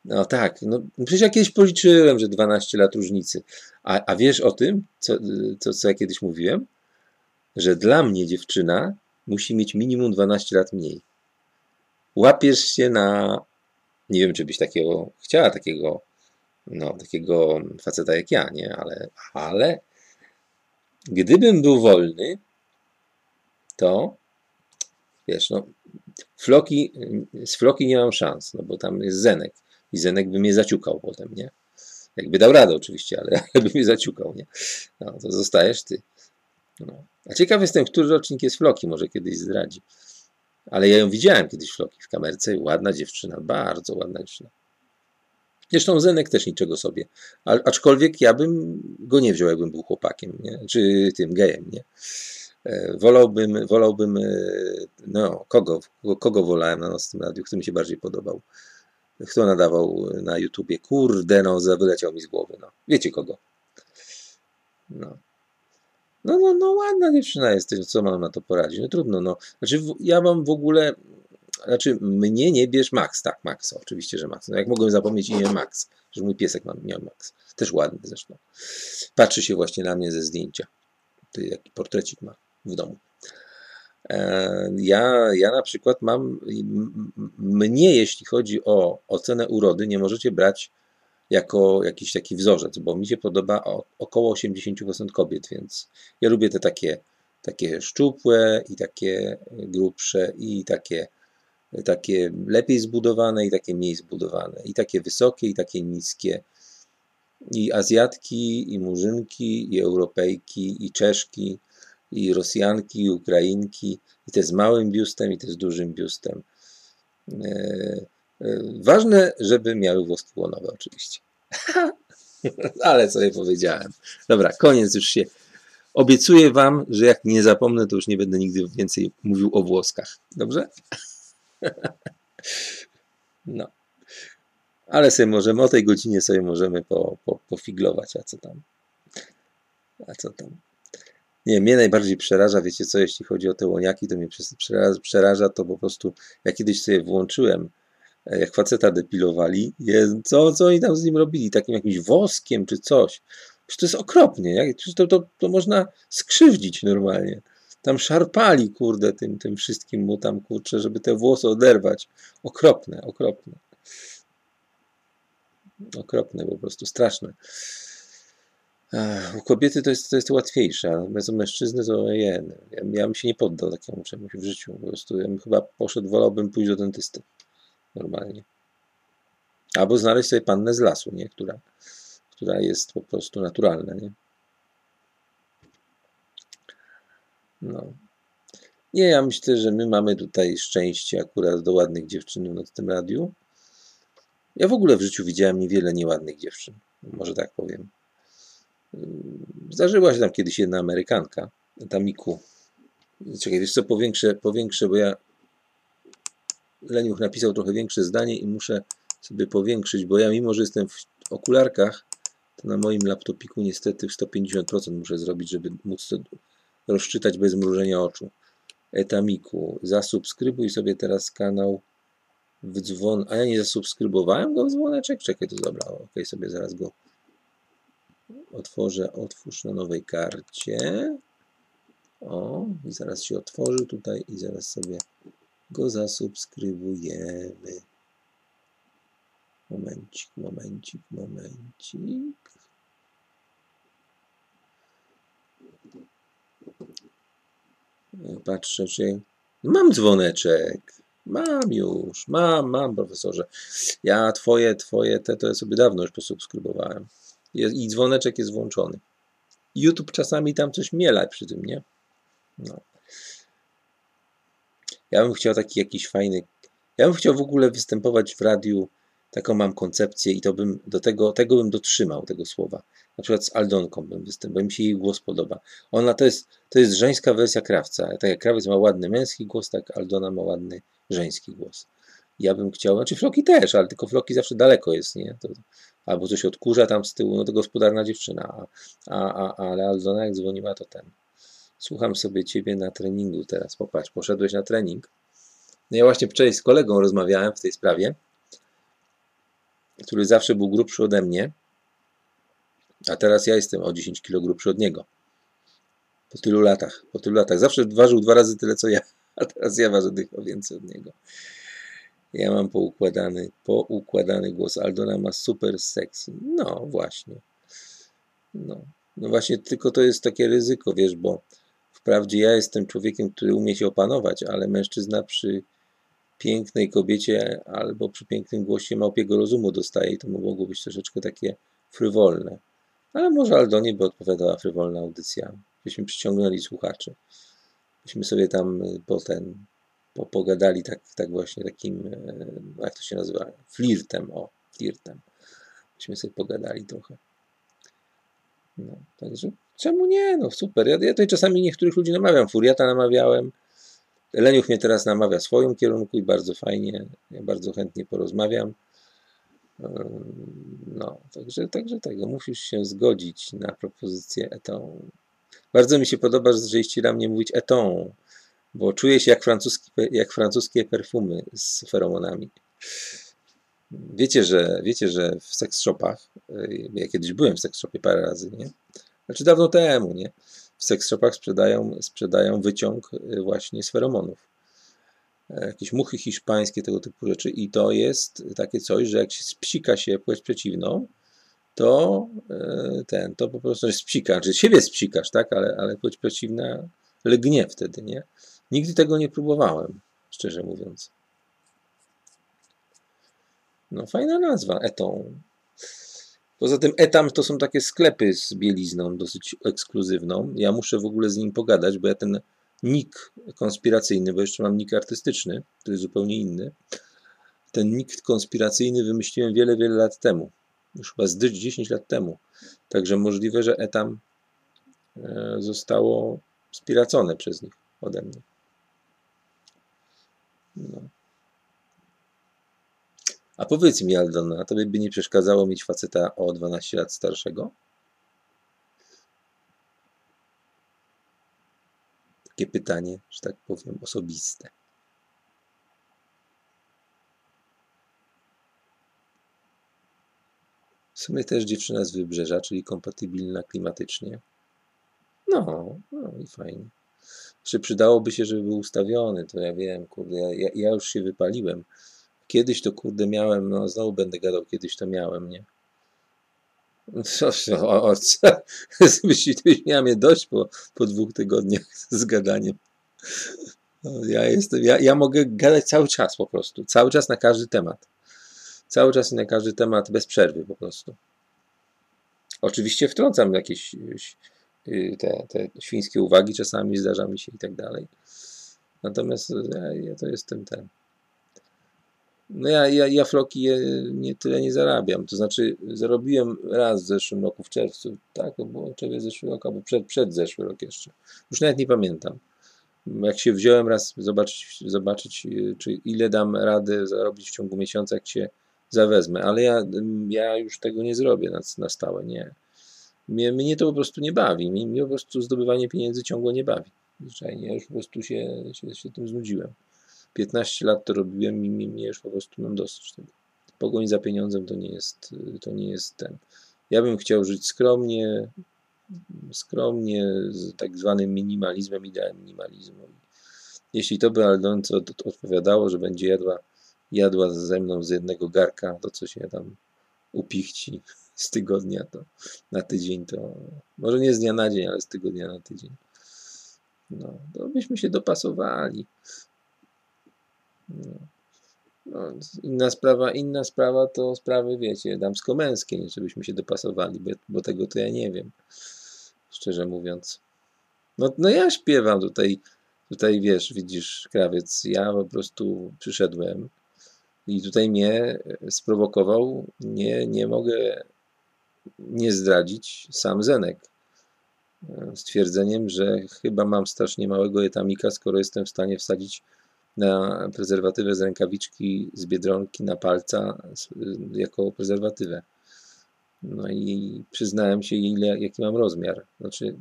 No tak, no przecież ja kiedyś policzyłem, że 12 lat różnicy. A, a wiesz o tym, co, co, co ja kiedyś mówiłem? Że dla mnie dziewczyna musi mieć minimum 12 lat mniej. Łapiesz się na. Nie wiem, czy byś takiego chciała, takiego, no, takiego faceta jak ja, nie? Ale, ale gdybym był wolny, to Wiesz, no, floki, z floki nie mam szans, no bo tam jest Zenek i Zenek by mnie zaciukał potem, nie? Jakby dał radę oczywiście, (laughs) ale, by mnie zaciukał, nie? No, to zostajesz ty. No. A ciekaw jestem, który rocznik jest Floki, może kiedyś zdradzi. Ale ja ją widziałem kiedyś Floki w kamerce, ładna dziewczyna, bardzo ładna dziewczyna. Zresztą Zenek też niczego sobie. A, aczkolwiek ja bym go nie wziął, jakbym był chłopakiem, nie? czy tym gejem, nie? E, wolałbym, wolałbym e, no, kogo, kogo wolałem na nocnym radiu, kto mi się bardziej podobał. Kto nadawał na YouTubie? Kurde, no, wyleciał mi z głowy. No. Wiecie kogo? No. No, no, no, ładna dziewczyna jesteś, no, co mam na to poradzić? No trudno, no. Znaczy, ja mam w ogóle, znaczy, mnie nie bierz Max, tak, Max, oczywiście, że Max. No, jak mogłem zapomnieć imię Max, że mój piesek miał Max. Też ładny zresztą. Patrzy się właśnie na mnie ze zdjęcia. Ty, jaki portrecik ma w domu. E, ja, ja na przykład mam, mnie jeśli chodzi o ocenę urody, nie możecie brać jako jakiś taki wzorzec, bo mi się podoba około 80% kobiet, więc ja lubię te takie, takie szczupłe i takie grubsze i takie, takie lepiej zbudowane i takie mniej zbudowane. I takie wysokie i takie niskie. I Azjatki, i Murzynki, i Europejki, i Czeszki, i Rosjanki, i Ukrainki, i te z małym biustem, i te z dużym biustem. E, e, ważne, żeby miały włoski łonowe, oczywiście. (laughs) Ale sobie powiedziałem. Dobra, koniec już się. Obiecuję Wam, że jak nie zapomnę, to już nie będę nigdy więcej mówił o włoskach. Dobrze? (laughs) No. Ale sobie możemy, o tej godzinie sobie możemy po, po, pofiglować, a co tam? A co tam? Nie, mnie najbardziej przeraża, wiecie co, jeśli chodzi o te łoniaki, to mnie przeraża, przeraża to po prostu, ja kiedyś sobie włączyłem, e, jak faceta depilowali, co, co oni tam z nim robili, takim jakimś woskiem czy coś. Przecież to jest okropnie, jak, to, to, to można skrzywdzić normalnie. Tam szarpali, kurde, tym, tym wszystkim mu tam, kurczę, żeby te włosy oderwać. Okropne, okropne. Okropne, po prostu straszne. U kobiety to jest, to jest łatwiejsze, natomiast u mężczyzny to je, ja, ja bym się nie poddał takiemu czemuś w życiu. Po prostu ja bym chyba poszedł, wolałbym pójść do dentysty. Normalnie. Albo znaleźć sobie pannę z lasu, nie? Która, która jest po prostu naturalna, nie? No. Nie, ja myślę, że my mamy tutaj szczęście akurat do ładnych dziewczyn w tym radiu. Ja w ogóle w życiu widziałem niewiele nieładnych dziewczyn, może tak powiem. Zdarzyła się tam kiedyś jedna Amerykanka, ta Miku. Czekaj, wiesz co, powiększę, powiększę, bo ja Leniuch napisał trochę większe zdanie i muszę sobie powiększyć, bo ja mimo, że jestem w okularkach, to na moim laptopiku niestety 150% muszę zrobić, żeby móc to rozczytać bez mrużenia oczu. Etamiku, zasubskrybuj sobie teraz kanał w dzwon... A ja nie zasubskrybowałem go w dzwoneczek? Czekaj, to dobra, ok, sobie zaraz go otworzę, otwórz na nowej karcie. O, i zaraz się otworzy tutaj i zaraz sobie go zasubskrybujemy. Momencik, momencik, momencik. Patrzę, czy mam dzwoneczek. Mam już, mam, mam, profesorze. Ja twoje, twoje, te to ja sobie dawno już posubskrybowałem i dzwoneczek jest włączony. YouTube czasami tam coś miela przy tym, nie? No. Ja bym chciał taki jakiś fajny. Ja bym chciał w ogóle występować w radiu. Taką mam koncepcję i to bym do tego, tego bym dotrzymał tego słowa. Na przykład z Aldonką bym występował, bo mi się jej głos podoba. Ona to jest, to jest żeńska wersja krawca. Tak jak krawiec ma ładny męski głos, tak Aldona ma ładny żeński głos. Ja bym chciał, znaczy Floki też, ale tylko Floki zawsze daleko jest, nie? To, albo coś odkurza tam z tyłu, no to gospodarna dziewczyna, a, a, a, ale Aldona jak dzwoniła, to ten. Słucham sobie ciebie na treningu teraz, popatrz, poszedłeś na trening. No ja właśnie wczoraj z kolegą rozmawiałem w tej sprawie, który zawsze był grubszy ode mnie, a teraz ja jestem o 10 kg grubszy od niego. Po tylu latach, po tylu latach. Zawsze ważył dwa razy tyle, co ja, a teraz ja ważę tylko więcej od niego. Ja mam poukładany, poukładany głos. Aldona ma super sexy. No właśnie. No. no właśnie, tylko to jest takie ryzyko, wiesz, bo wprawdzie ja jestem człowiekiem, który umie się opanować, ale mężczyzna przy pięknej kobiecie albo przy pięknym głosie małpiego rozumu dostaje i to mogło być troszeczkę takie frywolne. Ale może Aldonie by odpowiadała frywolna audycja. Byśmy przyciągnęli słuchaczy. Byśmy sobie tam potem po, pogadali tak, tak właśnie takim, e, jak to się nazywa, flirtem, o, flirtem. Myśmy sobie pogadali trochę. No, także czemu nie? No super. Ja, ja tutaj czasami niektórych ludzi namawiam. Furiata namawiałem. Leniuch mnie teraz namawia w swoim kierunku i bardzo fajnie. Ja bardzo chętnie porozmawiam. No, także, także tego. Musisz się zgodzić na propozycję etą. Bardzo mi się podoba, że jeśli na mnie mówić etą, bo czuję się jak, francuski, jak francuskie perfumy z feromonami. Wiecie, że, wiecie, że w seks shopach, y, ja kiedyś byłem w seks shopie parę razy, nie? Znaczy dawno temu, nie? W seks shopach sprzedają, sprzedają wyciąg y, właśnie z feromonów. E, jakieś muchy hiszpańskie, tego typu rzeczy i to jest takie coś, że jak się spsika się płeć przeciwną, to e, ten, to po prostu spsika, czy siebie spsikasz, tak, ale, ale płeć przeciwna lgnie wtedy, nie? Nigdy tego nie próbowałem, szczerze mówiąc. No, fajna nazwa, Eton. Poza tym Etam to są takie sklepy z bielizną, dosyć ekskluzywną. Ja muszę w ogóle z nim pogadać, bo ja ten nick konspiracyjny, bo jeszcze mam nick artystyczny, który jest zupełnie inny. Ten nick konspiracyjny wymyśliłem wiele, wiele lat temu. Już chyba z 10 lat temu. Także możliwe, że Etam e, zostało spiracone przez nich ode mnie. No. A powiedz mi, Aldona, a tobie by nie przeszkadzało mieć faceta o 12 lat starszego? Takie pytanie, że tak powiem, osobiste. W sumie też dziewczyna z wybrzeża, czyli kompatybilna klimatycznie. No, no i fajnie. Czy przydałoby się, żeby był ustawiony, to ja wiem, kurde, ja, ja już się wypaliłem. Kiedyś to kurde miałem, no znowu będę gadał, kiedyś to miałem, nie? Co, o, o, co? Byś, byś miał mnie dość po, po dwóch tygodniach (laughs) z gadaniem. No, ja jestem, ja, ja mogę gadać cały czas po prostu, cały czas na każdy temat. Cały czas na każdy temat bez przerwy po prostu. Oczywiście wtrącam jakieś y, te, te świńskie uwagi, czasami zdarza mi się i tak dalej. Natomiast ja, ja to jestem ten. No ja, ja, ja floki je nie tyle nie zarabiam. To znaczy zarobiłem raz w zeszłym roku w czerwcu, tak, to było czerwiec zeszły rok, albo przed, przed zeszły rok jeszcze. Już nawet nie pamiętam. Jak się wziąłem raz zobaczyć, zobaczyć czy ile dam radę zarobić w ciągu miesiąca, jak się zawezmę, ale ja, ja już tego nie zrobię na, na stałe, nie. Mnie, mnie to po prostu nie bawi, mnie, mnie po prostu zdobywanie pieniędzy ciągle nie bawi. Zwyczajnie, ja już po prostu się, się, się tym znudziłem. 15 lat to robiłem i mnie już po prostu mam dosyć tego. Pogoń za pieniądzem to nie jest, to nie jest ten. Ja bym chciał żyć skromnie, skromnie, z tak zwanym minimalizmem, ideałem minimalizmu. Jeśli to by Aldonce odpowiadało, że będzie jadła jadła ze mną z jednego garka to, co się tam upichci z tygodnia to na tydzień, to może nie z dnia na dzień, ale z tygodnia na tydzień. No, to byśmy się dopasowali. No. No, inna sprawa, inna sprawa to sprawy, wiecie, damsko-męskie, nie żebyśmy się dopasowali, bo, bo tego to ja nie wiem, szczerze mówiąc. No, no ja śpiewam tutaj, tutaj wiesz, widzisz, krawiec, ja po prostu przyszedłem, i tutaj mnie sprowokował, nie, nie mogę nie zdradzić sam Zenek. Stwierdzeniem, że chyba mam strasznie małego etamika, skoro jestem w stanie wsadzić na prezerwatywę z rękawiczki z biedronki na palca jako prezerwatywę. No i przyznałem się, ile, jaki mam rozmiar. Znaczy,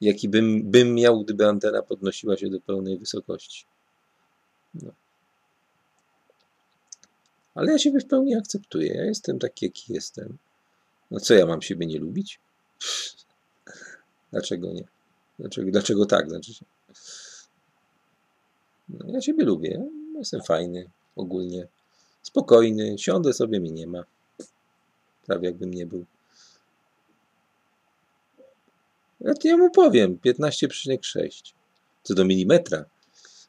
jaki bym, bym miał, gdyby antena podnosiła się do pełnej wysokości. No. Ale ja siebie w pełni akceptuję. Ja jestem taki, jaki jestem. No co ja mam siebie nie lubić? Dlaczego nie? Dlaczego, dlaczego tak? Znaczy się. No, ja siebie lubię. Jestem fajny ogólnie. Spokojny. Siądę sobie, mi nie ma. Prawie jakbym nie był. Ja, ja mu powiem 15,6. Co do milimetra.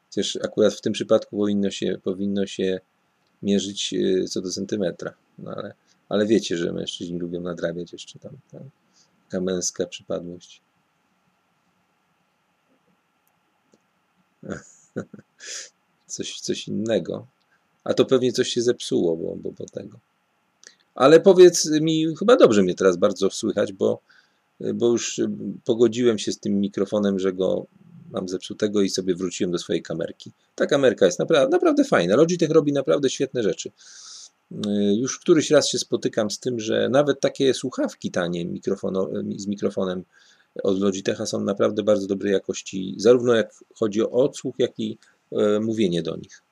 Chociaż akurat w tym przypadku powinno się, powinno się mierzyć y, co do centymetra. No ale, ale wiecie, że mężczyźni lubią nadrabiać jeszcze tam. tam taka męska przypadłość. (laughs) Coś, coś innego. A to pewnie coś się zepsuło, bo, bo, bo tego. Ale powiedz mi, chyba dobrze mnie teraz bardzo słychać, bo, bo już pogodziłem się z tym mikrofonem, że go mam zepsutego i sobie wróciłem do swojej kamerki. Ta kamerka jest naprawdę, naprawdę fajna. Logitech robi naprawdę świetne rzeczy. Y, już któryś raz się spotykam z tym, że nawet takie słuchawki tanie z mikrofonem od Logitecha są naprawdę bardzo dobrej jakości, zarówno jak chodzi o odsłuch, jak i e, mówienie do nich.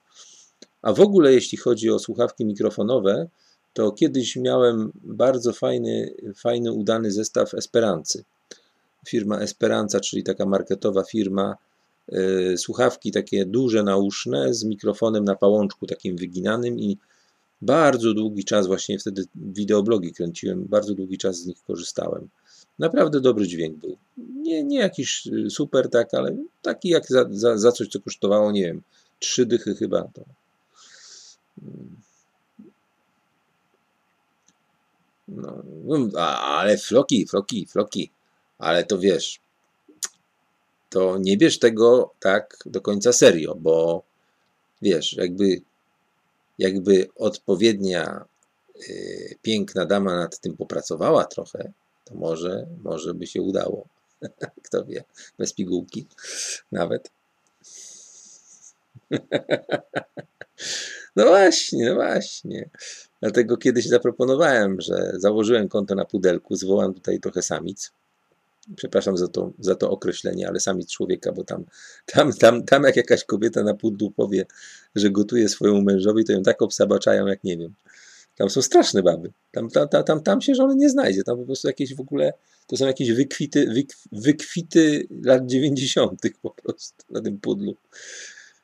A w ogóle jeśli chodzi o słuchawki mikrofonowe, to kiedyś miałem bardzo fajny, fajny udany zestaw Esperancy firma Esperanza, czyli taka marketowa firma, słuchawki takie duże, nauszne, z mikrofonem na pałączku takim wyginanym i bardzo długi czas, właśnie wtedy wideoblogi kręciłem, bardzo długi czas z nich korzystałem. Naprawdę dobry dźwięk był. Nie, nie jakiś y, super, tak, ale taki jak za, za, za coś, co kosztowało, nie wiem, trzy dychy chyba. To. Mm. No, ale floki, floki, floki ale to wiesz, to nie bierz tego tak do końca serio, bo wiesz, jakby, jakby odpowiednia yy, piękna dama nad tym popracowała trochę, to może, może by się udało. (laughs) Kto wie, bez pigułki nawet. (laughs) No właśnie, no właśnie. Dlatego kiedyś zaproponowałem, że założyłem konto na pudelku, zwołam tutaj trochę samic. Przepraszam za to, za to określenie, ale samic człowieka, bo tam, tam, tam, tam jak jakaś kobieta na pudlu powie, że gotuje swojemu mężowi, to ją tak obsabaczają, jak nie wiem. Tam są straszne baby. Tam, tam, tam, tam, się żony nie znajdzie. Tam po prostu jakieś w ogóle, to są jakieś wykwity, wyk, wykwity lat 90. po prostu na tym pudlu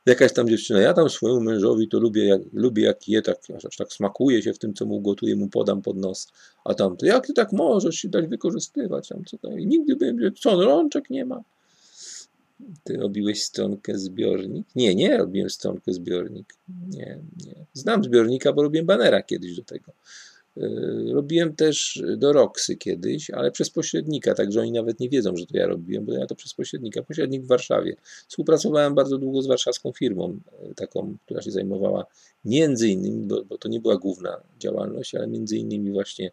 jakaś tam dziewczyna, ja tam swojemu mężowi to lubię, jak, lubię jak je, tak, aż tak smakuje się w tym, co mu gotuję, mu podam pod nos, a tam, to jak ty tak możesz się dać wykorzystywać, tam co tam, nigdy bym, co, no, rączek nie ma. Ty robiłeś stronkę zbiornik? Nie, nie robiłem stronkę zbiornik. Nie, nie. Znam zbiornika, bo robiłem banera kiedyś do tego. Yy, robiłem też do Roxy kiedyś, ale przez pośrednika, także oni nawet nie wiedzą, że to ja robiłem, bo ja to przez pośrednika. Pośrednik w Warszawie. Współpracowałem bardzo długo z warszawską firmą, yy, taką, która się zajmowała między innymi, bo, bo to nie była główna działalność, ale między innymi właśnie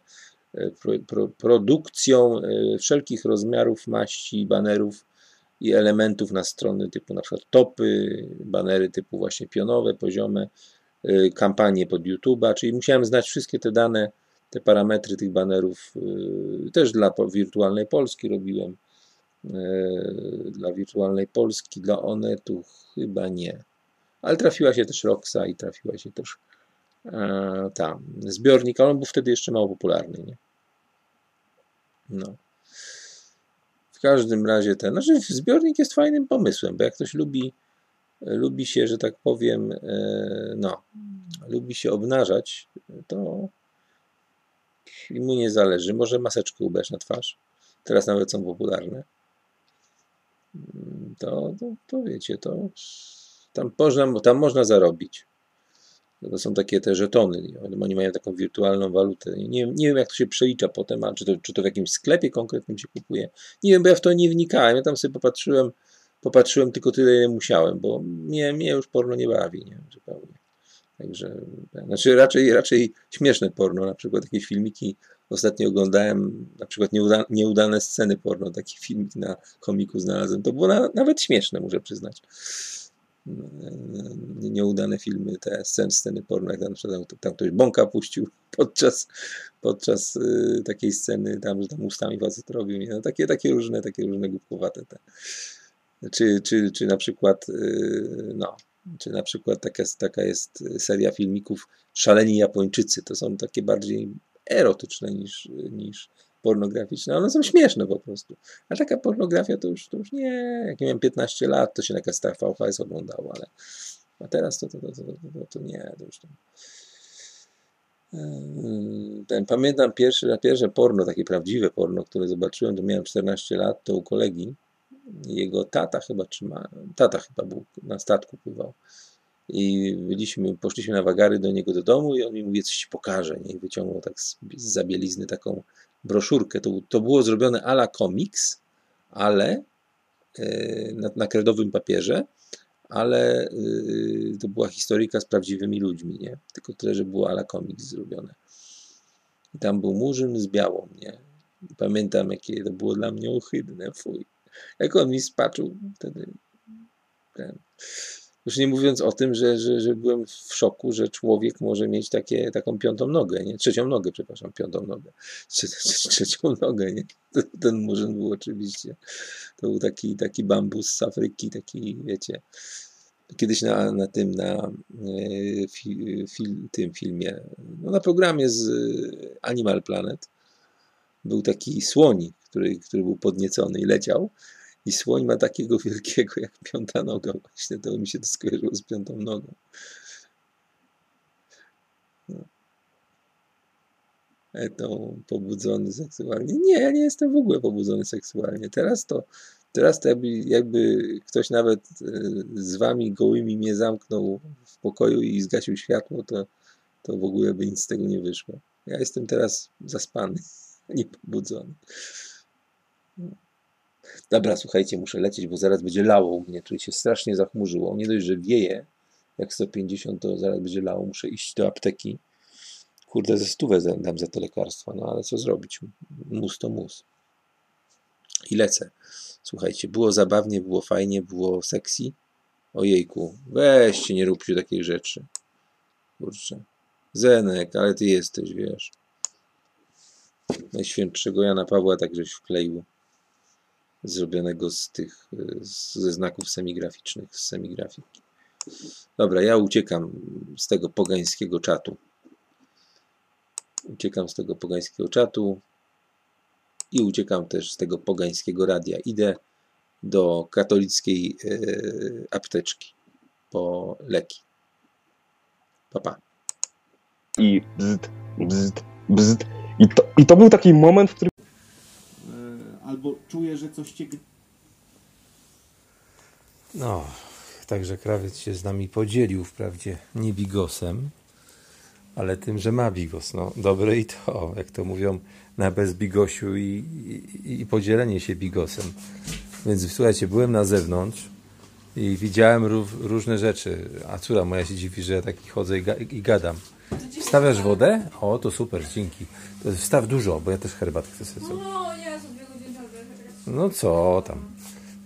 yy, pro, pro, produkcją wszelkich rozmiarów, maści, banerów i elementów na strony typu na przykład topy, banery typu właśnie pionowe, poziome, kampanię pod YouTube'a, czyli musiałem znać wszystkie te dane, te parametry tych banerów. Y, też dla wirtualnej Polski robiłem. Y, dla wirtualnej Polski, dla Onetu chyba nie. Ale trafiła się też Roxa i trafiła się też e, tam zbiornik, ale on był wtedy jeszcze mało popularny. Nie? No. W każdym razie ten, znaczy zbiornik jest fajnym pomysłem, bo jak ktoś lubi lubi się, że tak powiem, e, no, lubi się obnażać, to mu nie zależy. Może maseczkę ubrać na twarz. Teraz nawet są popularne. To, to, to wiecie, to tam można, tam można zarobić. To są takie te żetony. Oni mają taką wirtualną walutę. Nie, nie wiem, jak to się przelicza potem, a czy to, czy to w jakimś sklepie konkretnym się kupuje. Nie wiem, bo ja w to nie wnikałem. Ja tam sobie popatrzyłem, popatrzyłem tylko tyle, ile musiałem, bo mnie, mnie już porno nie bawi, nie, zupełnie. Także, znaczy raczej, raczej śmieszne porno, na przykład jakieś filmiki ostatnio oglądałem, na przykład nieuda, nieudane sceny porno, taki filmik na komiku znalazłem, to było na, nawet śmieszne, muszę przyznać. Nieudane filmy, te sceny, sceny porno, jak tam, tam ktoś bąka puścił (laughs) podczas, podczas y, takiej sceny, tam, że tam ustami facet robił, no, takie, takie różne, takie różne głupkowate te czy, czy, czy na przykład, y, no, czy na przykład taka, taka jest seria filmików Szaleni Japończycy. To są takie bardziej erotyczne niż, niż pornograficzne. One są śmieszne po prostu. A taka pornografia to już, to już nie. Jak miałem 15 lat, to się na kastach VHS oglądało, ale a teraz to, to, to, to, to, to nie. To już to... Ten, pamiętam pierwsze, pierwsze porno, takie prawdziwe porno, które zobaczyłem, to miałem 14 lat, to u kolegi jego tata chyba, czy ma, tata chyba był, na statku pływał. I byliśmy, poszliśmy na wagary do niego do domu i on mi mówi, coś ci pokaże. Nie? I wyciągnął tak z, zabielizny taką broszurkę. To, to było zrobione ala komiks, ale yy, na, na kredowym papierze, ale yy, to była historyjka z prawdziwymi ludźmi, nie? Tylko tyle, że było ala komiks zrobione. I tam był murzyn z białą, nie? I pamiętam, jakie to było dla mnie ohydne, fuj. Jak on mi spaczył wtedy. Ten. Już nie mówiąc o tym, że, że, że byłem w szoku, że człowiek może mieć takie, taką piątą nogę, nie? Trzecią nogę, przepraszam, piątą nogę. Trzecią nogę, nie? Ten murzyn był oczywiście. To był taki, taki bambus z Afryki, taki, wiecie. Kiedyś na, na tym, na e, fi, tym filmie, no na programie z Animal Planet był taki słonik, który, który był podniecony i leciał. I słoń ma takiego (laughs) wielkiego jak piąta noga. Właśnie to mi się to skojarzyło z piątą nogą. No. To pobudzony seksualnie. Nie, ja nie jestem w ogóle pobudzony seksualnie. Teraz to, teraz to jakby, jakby ktoś nawet e, z wami gołymi mnie zamknął w pokoju i zgasił światło, to, to w ogóle by nic z tego nie wyszło. Ja jestem teraz zaspany, (laughs) nie pobudzony. Dobra, słuchajcie, muszę lecieć, bo zaraz będzie lało u mnie. Tu się strasznie zachmurzyło. Nie dość, że wieje jak 150, to zaraz będzie lało. Muszę iść do apteki. Kurde, ze stówę dam za to lekarstwo, no ale co zrobić? Mus to mus. I lecę. Słuchajcie, było zabawnie, było fajnie, było sexy. Ojejku, weźcie, nie róbcie takich rzeczy. kurczę. Zenek, ale ty jesteś, wiesz. Najświętszego Jana Pawła tak żeś wkleił. Zrobionego z tych, ze znaków semigraficznych, z semigrafiki. Dobra, ja uciekam z tego pogańskiego czatu. Uciekam z tego pogańskiego czatu i uciekam też z tego pogańskiego radia. Idę do katolickiej e, apteczki po leki. Papa. i bzd, bzd, bzd. I to, I to był taki moment, w którym albo czuję, że coś cię No, także krawiec się z nami podzielił, wprawdzie nie bigosem, ale tym, że ma bigos. No, dobre i to, jak to mówią, na bezbigosiu i, i, i podzielenie się bigosem. Więc słuchajcie, byłem na zewnątrz i widziałem ró- różne rzeczy. A córa moja się dziwi, że ja taki chodzę i, ga- i gadam. Wstawiasz wodę? O, to super, dzięki. To wstaw dużo, bo ja też herbatkę chcę sobie zrobić. No, Jezu, dwie godziny czekać. No co tam.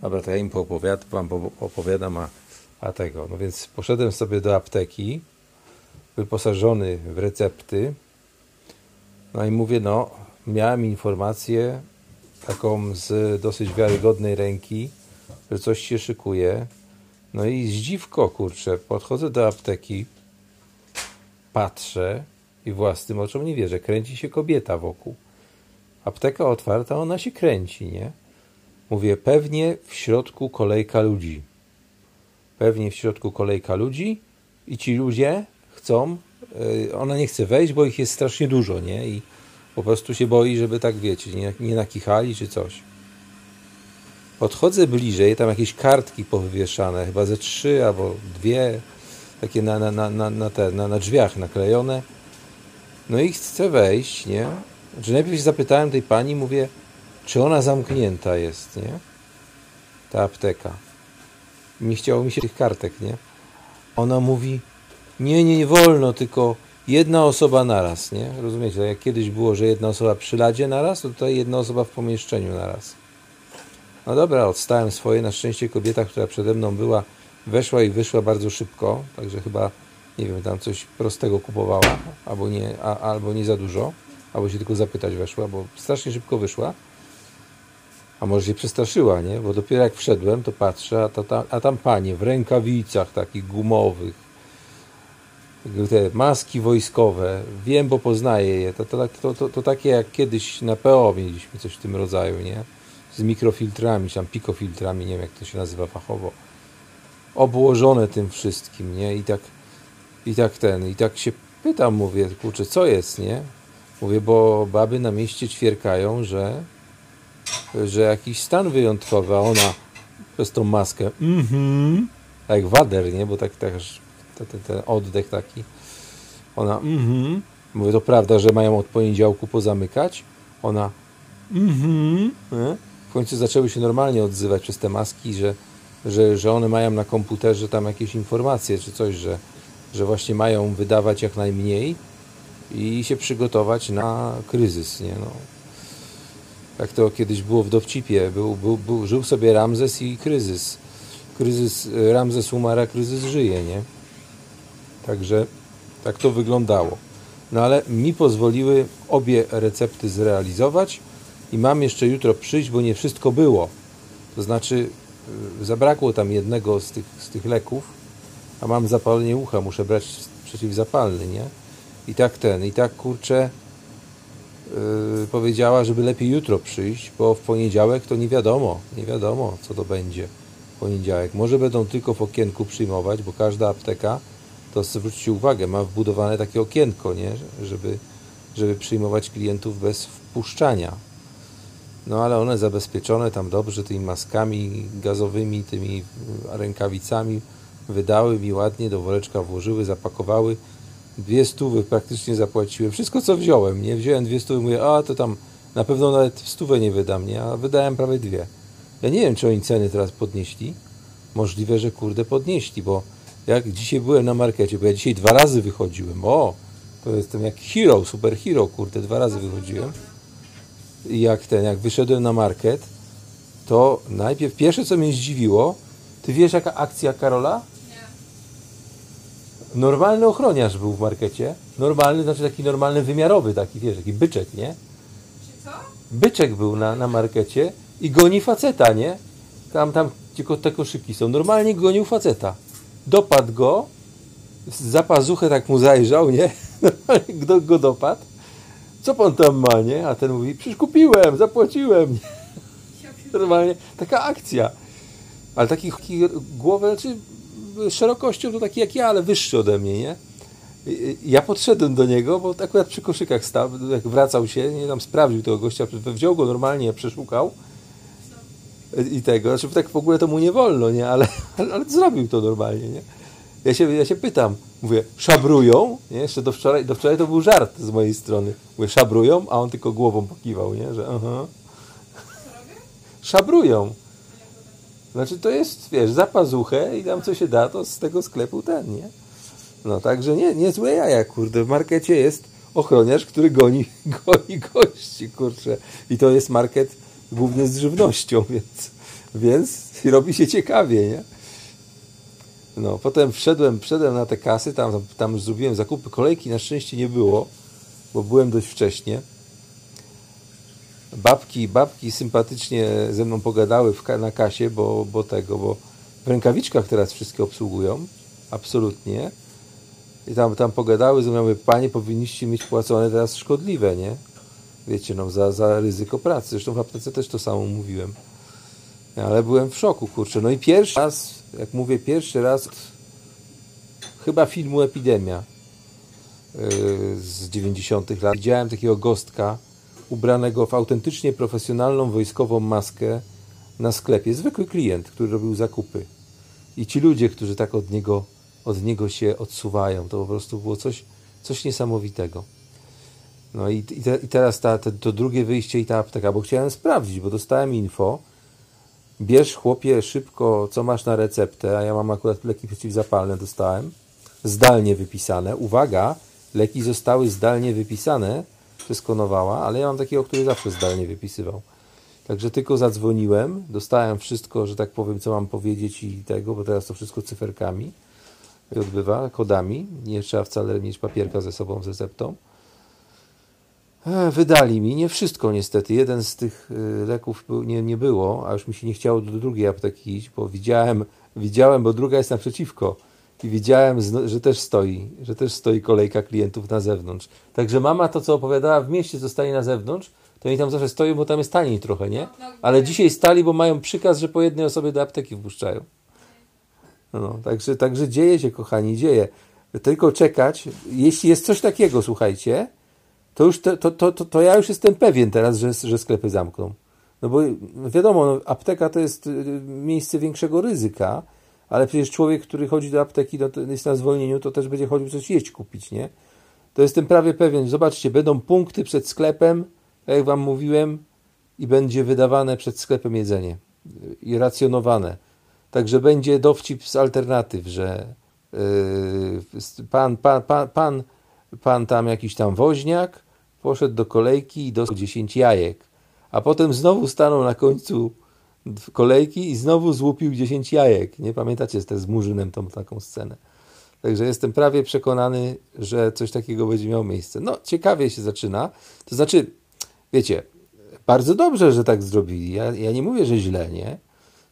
Dobra, to ja im poopowiadam, opowiadam, a, a tego. No więc poszedłem sobie do apteki, wyposażony w recepty. No i mówię, no, miałem informację taką z dosyć wiarygodnej ręki, że coś się szykuje. No i zdziwko, kurczę, podchodzę do apteki, patrzę i własnym oczom nie wierzę. Kręci się kobieta wokół. Apteka otwarta, ona się kręci, nie? Mówię, pewnie w środku kolejka ludzi. Pewnie w środku kolejka ludzi i ci ludzie chcą, yy, ona nie chce wejść, bo ich jest strasznie dużo, nie? I po prostu się boi, żeby tak, wiecie, nie, nie nakichali czy coś. Podchodzę bliżej, tam jakieś kartki powywieszane, chyba ze trzy albo dwie, takie na, na, na, na, na, te, na, na drzwiach naklejone. No i chcę wejść, nie? Znaczy najpierw zapytałem tej pani, mówię, czy ona zamknięta jest, nie? Ta apteka. Mi chciało mi się tych kartek, nie? Ona mówi, nie, nie, nie wolno, tylko jedna osoba naraz, nie? Rozumiecie? Tak jak kiedyś było, że jedna osoba przy ladzie naraz, to tutaj jedna osoba w pomieszczeniu naraz. No dobra, odstałem swoje. Na szczęście kobieta, która przede mną była, weszła i wyszła bardzo szybko, także chyba, nie wiem, tam coś prostego kupowała, albo nie, a, albo nie za dużo, albo się tylko zapytać weszła, bo strasznie szybko wyszła. A może się przestraszyła, nie? Bo dopiero jak wszedłem, to patrzę, a, ta, ta, a tam panie w rękawicach takich gumowych, te maski wojskowe, wiem, bo poznaję je. To, to, to, to, to takie jak kiedyś na PO mieliśmy coś w tym rodzaju, nie? Z mikrofiltrami, czy tam pikofiltrami, nie wiem jak to się nazywa fachowo. Obłożone tym wszystkim, nie? I tak, i tak ten, i tak się pytam, mówię, kurczę, co jest, nie? Mówię, bo baby na mieście ćwierkają, że że jakiś stan wyjątkowy, a ona przez tą maskę, mhm, jak wader, nie? Bo tak, tak aż te- te- ten oddech taki. Ona, mhm, mówię, to prawda, że mają od poniedziałku pozamykać? Ona, mhm? W końcu zaczęły się normalnie odzywać przez te maski, że, że, że one mają na komputerze tam jakieś informacje czy coś, że, że właśnie mają wydawać jak najmniej i się przygotować na kryzys, nie? No, jak to kiedyś było w dowcipie, był, był, był, żył sobie Ramzes i kryzys. Kryzys, Ramzes umarł, a kryzys żyje, nie? Także tak to wyglądało. No ale mi pozwoliły obie recepty zrealizować i mam jeszcze jutro przyjść, bo nie wszystko było. To znaczy y, zabrakło tam jednego z tych, z tych leków, a mam zapalenie ucha, muszę brać przeciwzapalny, nie? I tak ten, i tak kurczę powiedziała, żeby lepiej jutro przyjść, bo w poniedziałek to nie wiadomo, nie wiadomo co to będzie w poniedziałek. Może będą tylko w okienku przyjmować, bo każda apteka, to zwróćcie uwagę, ma wbudowane takie okienko, nie? żeby, żeby przyjmować klientów bez wpuszczania. No ale one zabezpieczone tam dobrze tymi maskami gazowymi, tymi y, rękawicami wydały mi ładnie, do woreczka włożyły, zapakowały. Dwie stówy praktycznie zapłaciłem. Wszystko co wziąłem, nie? Wziąłem dwie stówy, mówię, a to tam na pewno nawet stówę nie wydam, nie? A wydałem prawie dwie. Ja nie wiem, czy oni ceny teraz podnieśli. Możliwe, że kurde podnieśli, bo jak dzisiaj byłem na markecie, bo ja dzisiaj dwa razy wychodziłem. O, to jestem jak hero, super hero, kurde, dwa razy wychodziłem. I jak ten, jak wyszedłem na market, to najpierw pierwsze co mnie zdziwiło, ty wiesz jaka akcja Karola? Normalny ochroniarz był w markecie. Normalny, znaczy taki normalny, wymiarowy, taki, wiesz, taki byczek, nie? Byczek był na, na markecie i goni faceta, nie? Tam, tam, gdzie ko- te koszyki są. Normalnie gonił faceta. Dopadł go, za pazuchę tak mu zajrzał, nie? (laughs) Normalnie go, dopadł. Co pan tam ma, nie? A ten mówi, przecież kupiłem, zapłaciłem. Nie? Normalnie taka akcja. Ale taki, taki głowę, znaczy szerokością to taki jak ja, ale wyższy ode mnie, nie? Ja podszedłem do niego, bo akurat przy koszykach stał, jak wracał się, nie tam sprawdził tego gościa, wziął go normalnie, przeszukał i tego, znaczy tak w ogóle to mu nie wolno, nie? Ale, ale, ale zrobił to normalnie, nie? Ja się, ja się pytam, mówię, szabrują, nie? Jeszcze do wczoraj, do wczoraj to był żart z mojej strony. Mówię, szabrują, a on tylko głową pokiwał, nie? Że aha. Szabrują. Znaczy to jest, wiesz, za pazuchę i tam co się da, to z tego sklepu ten, nie? No także nie, nie złe jaja, kurde. W markecie jest ochroniarz, który goni, (laughs) goni gości, kurczę. I to jest market głównie z żywnością, (laughs) więc, więc robi się ciekawie, nie? No, potem wszedłem, wszedłem na te kasy, tam, tam zrobiłem zakupy, kolejki na szczęście nie było, bo byłem dość wcześnie. Babki, babki sympatycznie ze mną pogadały w, na kasie, bo, bo tego, bo w rękawiczkach teraz wszystkie obsługują, absolutnie. I tam, tam pogadały, że mówię, panie, powinniście mieć płacone teraz szkodliwe, nie? Wiecie, no, za, za ryzyko pracy. Zresztą w aptece też to samo mówiłem. Ale byłem w szoku, kurczę. No i pierwszy raz, jak mówię, pierwszy raz chyba filmu Epidemia yy, z 90 lat. Widziałem takiego gostka ubranego w autentycznie profesjonalną wojskową maskę na sklepie. Zwykły klient, który robił zakupy. I ci ludzie, którzy tak od niego, od niego się odsuwają, to po prostu było coś, coś niesamowitego. No i, i, te, i teraz ta, te, to drugie wyjście i ta apteka, bo chciałem sprawdzić, bo dostałem info, bierz chłopie szybko, co masz na receptę, a ja mam akurat leki przeciwzapalne, dostałem, zdalnie wypisane. Uwaga, leki zostały zdalnie wypisane Konowała, ale ja mam takiego, który zawsze zdalnie wypisywał. Także tylko zadzwoniłem, dostałem wszystko, że tak powiem, co mam powiedzieć i tego, bo teraz to wszystko cyferkami odbywa, kodami. Nie trzeba wcale mieć papierka ze sobą z receptą. E, Wydali mi, nie wszystko niestety. Jeden z tych y, leków nie, nie było, a już mi się nie chciało do drugiej apteki iść, bo widziałem, widziałem, bo druga jest naprzeciwko i widziałem, że też stoi, że też stoi kolejka klientów na zewnątrz. Także mama to, co opowiadała w mieście, co stali na zewnątrz, to oni tam zawsze stoją, bo tam jest taniej trochę, nie? Ale dzisiaj stali, bo mają przykaz, że po jednej osobie do apteki wpuszczają. No, także, także dzieje się, kochani, dzieje. Tylko czekać. Jeśli jest coś takiego, słuchajcie, to już to, to, to, to, to ja już jestem pewien teraz, że, że sklepy zamkną. No bo wiadomo, no, apteka to jest y, miejsce większego ryzyka, ale przecież człowiek, który chodzi do apteki, no, to jest na zwolnieniu, to też będzie chodził coś jeść kupić, nie? To jestem prawie pewien. Zobaczcie, będą punkty przed sklepem, tak jak wam mówiłem, i będzie wydawane przed sklepem jedzenie i racjonowane. Także będzie dowcip z alternatyw, że yy, pan, pan, pan, pan, pan tam jakiś tam woźniak poszedł do kolejki i dostał 10 jajek, a potem znowu stanął na końcu kolejki i znowu złupił 10 jajek. Nie pamiętacie z Murzynem tą taką scenę. Także jestem prawie przekonany, że coś takiego będzie miało miejsce. No, ciekawie się zaczyna. To znaczy, wiecie, bardzo dobrze, że tak zrobili. Ja, ja nie mówię, że źle, nie?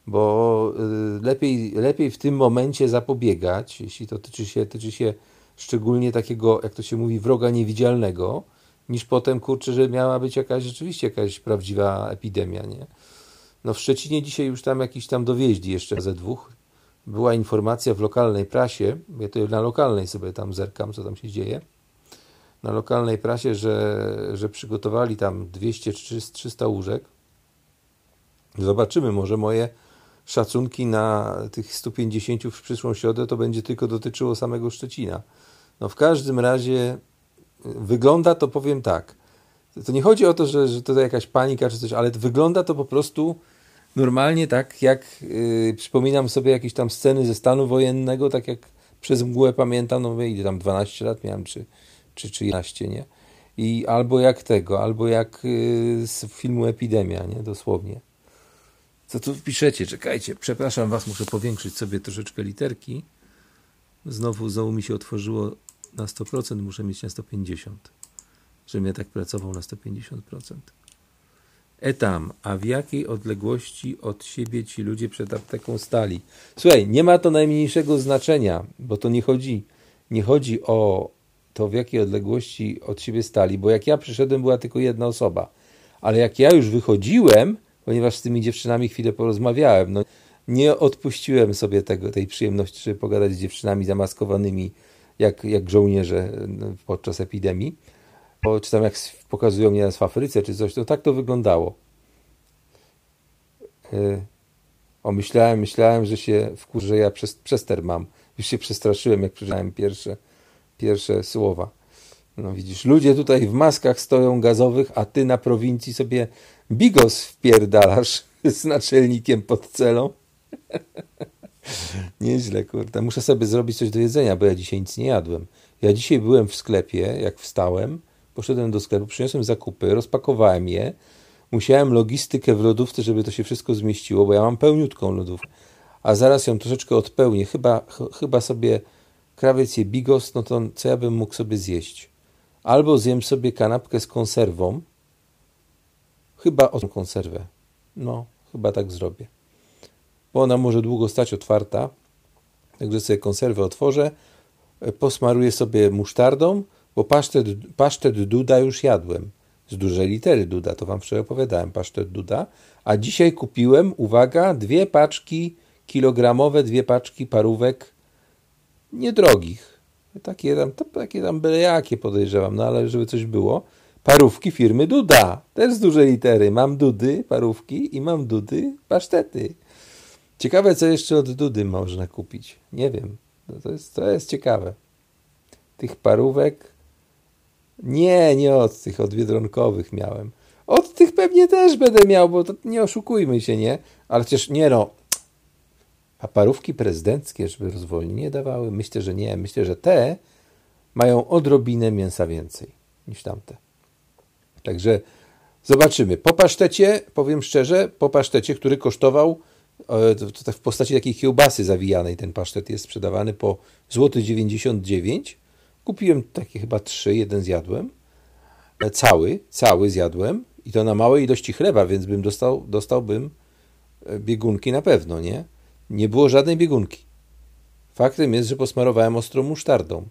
Bo y, lepiej, lepiej w tym momencie zapobiegać, jeśli to tyczy się, tyczy się szczególnie takiego, jak to się mówi, wroga niewidzialnego, niż potem, kurczę, że miała być jakaś rzeczywiście jakaś prawdziwa epidemia, nie? No w Szczecinie dzisiaj już tam jakiś tam dowieźli jeszcze ze dwóch. Była informacja w lokalnej prasie, ja to na lokalnej sobie tam zerkam, co tam się dzieje, na lokalnej prasie, że, że przygotowali tam 200 czy 300 łóżek. Zobaczymy, może moje szacunki na tych 150 w przyszłą środę to będzie tylko dotyczyło samego Szczecina. No w każdym razie wygląda to, powiem tak, to nie chodzi o to, że, że to jakaś panika czy coś, ale wygląda to po prostu normalnie tak, jak yy, przypominam sobie jakieś tam sceny ze stanu wojennego, tak jak przez mgłę pamiętam, no mówię, ile tam 12 lat miałem, czy, czy, czy 11, nie? I albo jak tego, albo jak yy, z filmu Epidemia, nie? Dosłownie. Co tu piszecie? Czekajcie, przepraszam was, muszę powiększyć sobie troszeczkę literki. Znowu znowu mi się otworzyło na 100%, muszę mieć na 150%, żebym ja tak pracował na 150%. Etam, a w jakiej odległości od siebie ci ludzie przed apteką stali? Słuchaj, nie ma to najmniejszego znaczenia, bo to nie chodzi, nie chodzi o to, w jakiej odległości od siebie stali, bo jak ja przyszedłem, była tylko jedna osoba. Ale jak ja już wychodziłem, ponieważ z tymi dziewczynami chwilę porozmawiałem, no nie odpuściłem sobie tego, tej przyjemności, żeby pogadać z dziewczynami zamaskowanymi, jak, jak żołnierze no, podczas epidemii, bo, czy tam jak pokazują mnie w Afryce, czy coś, to tak to wyglądało. Yy. O, myślałem, myślałem, że się wkurzę, ja przez, przester mam. Już się przestraszyłem, jak przeczytałem pierwsze, pierwsze słowa. No widzisz, ludzie tutaj w maskach stoją gazowych, a ty na prowincji sobie bigos wpierdalasz (laughs) z naczelnikiem pod celą. (laughs) Nieźle, kurde. Muszę sobie zrobić coś do jedzenia, bo ja dzisiaj nic nie jadłem. Ja dzisiaj byłem w sklepie, jak wstałem, poszedłem do sklepu, przyniosłem zakupy, rozpakowałem je. Musiałem logistykę w lodówce, żeby to się wszystko zmieściło, bo ja mam pełniutką lodówkę. A zaraz ją troszeczkę odpełnię. Chyba, ch chyba sobie krawiec je bigos, no to co ja bym mógł sobie zjeść? Albo zjem sobie kanapkę z konserwą. Chyba o tą konserwę. No, chyba tak zrobię. Bo ona może długo stać otwarta. Także sobie konserwę otworzę. Posmaruję sobie musztardą, bo pasztet, pasztet Duda już jadłem. Z dużej litery Duda, to wam wczoraj opowiadałem, pasztet Duda. A dzisiaj kupiłem, uwaga, dwie paczki kilogramowe, dwie paczki parówek niedrogich. Takie tam, takie tam byle jakie podejrzewam, no ale żeby coś było. Parówki firmy Duda, też z dużej litery. Mam Dudy, parówki i mam Dudy, pasztety. Ciekawe, co jeszcze od Dudy można kupić. Nie wiem. No to, jest, to jest ciekawe. Tych parówek. Nie, nie od tych, od biedronkowych miałem. Od tych pewnie też będę miał, bo to nie oszukujmy się, nie? Ale przecież nie no. A parówki prezydenckie, żeby rozwolnie nie dawały? Myślę, że nie. Myślę, że te mają odrobinę mięsa więcej niż tamte. Także zobaczymy. Po pasztecie, powiem szczerze, po pasztecie, który kosztował tak w postaci takiej kiełbasy zawijanej ten pasztet jest sprzedawany po złoty 99. Kupiłem takie chyba trzy, jeden zjadłem. E, cały, cały zjadłem i to na małej ilości chleba, więc bym dostał, dostałbym e, biegunki na pewno, nie? Nie było żadnej biegunki. Faktem jest, że posmarowałem ostrą musztardą,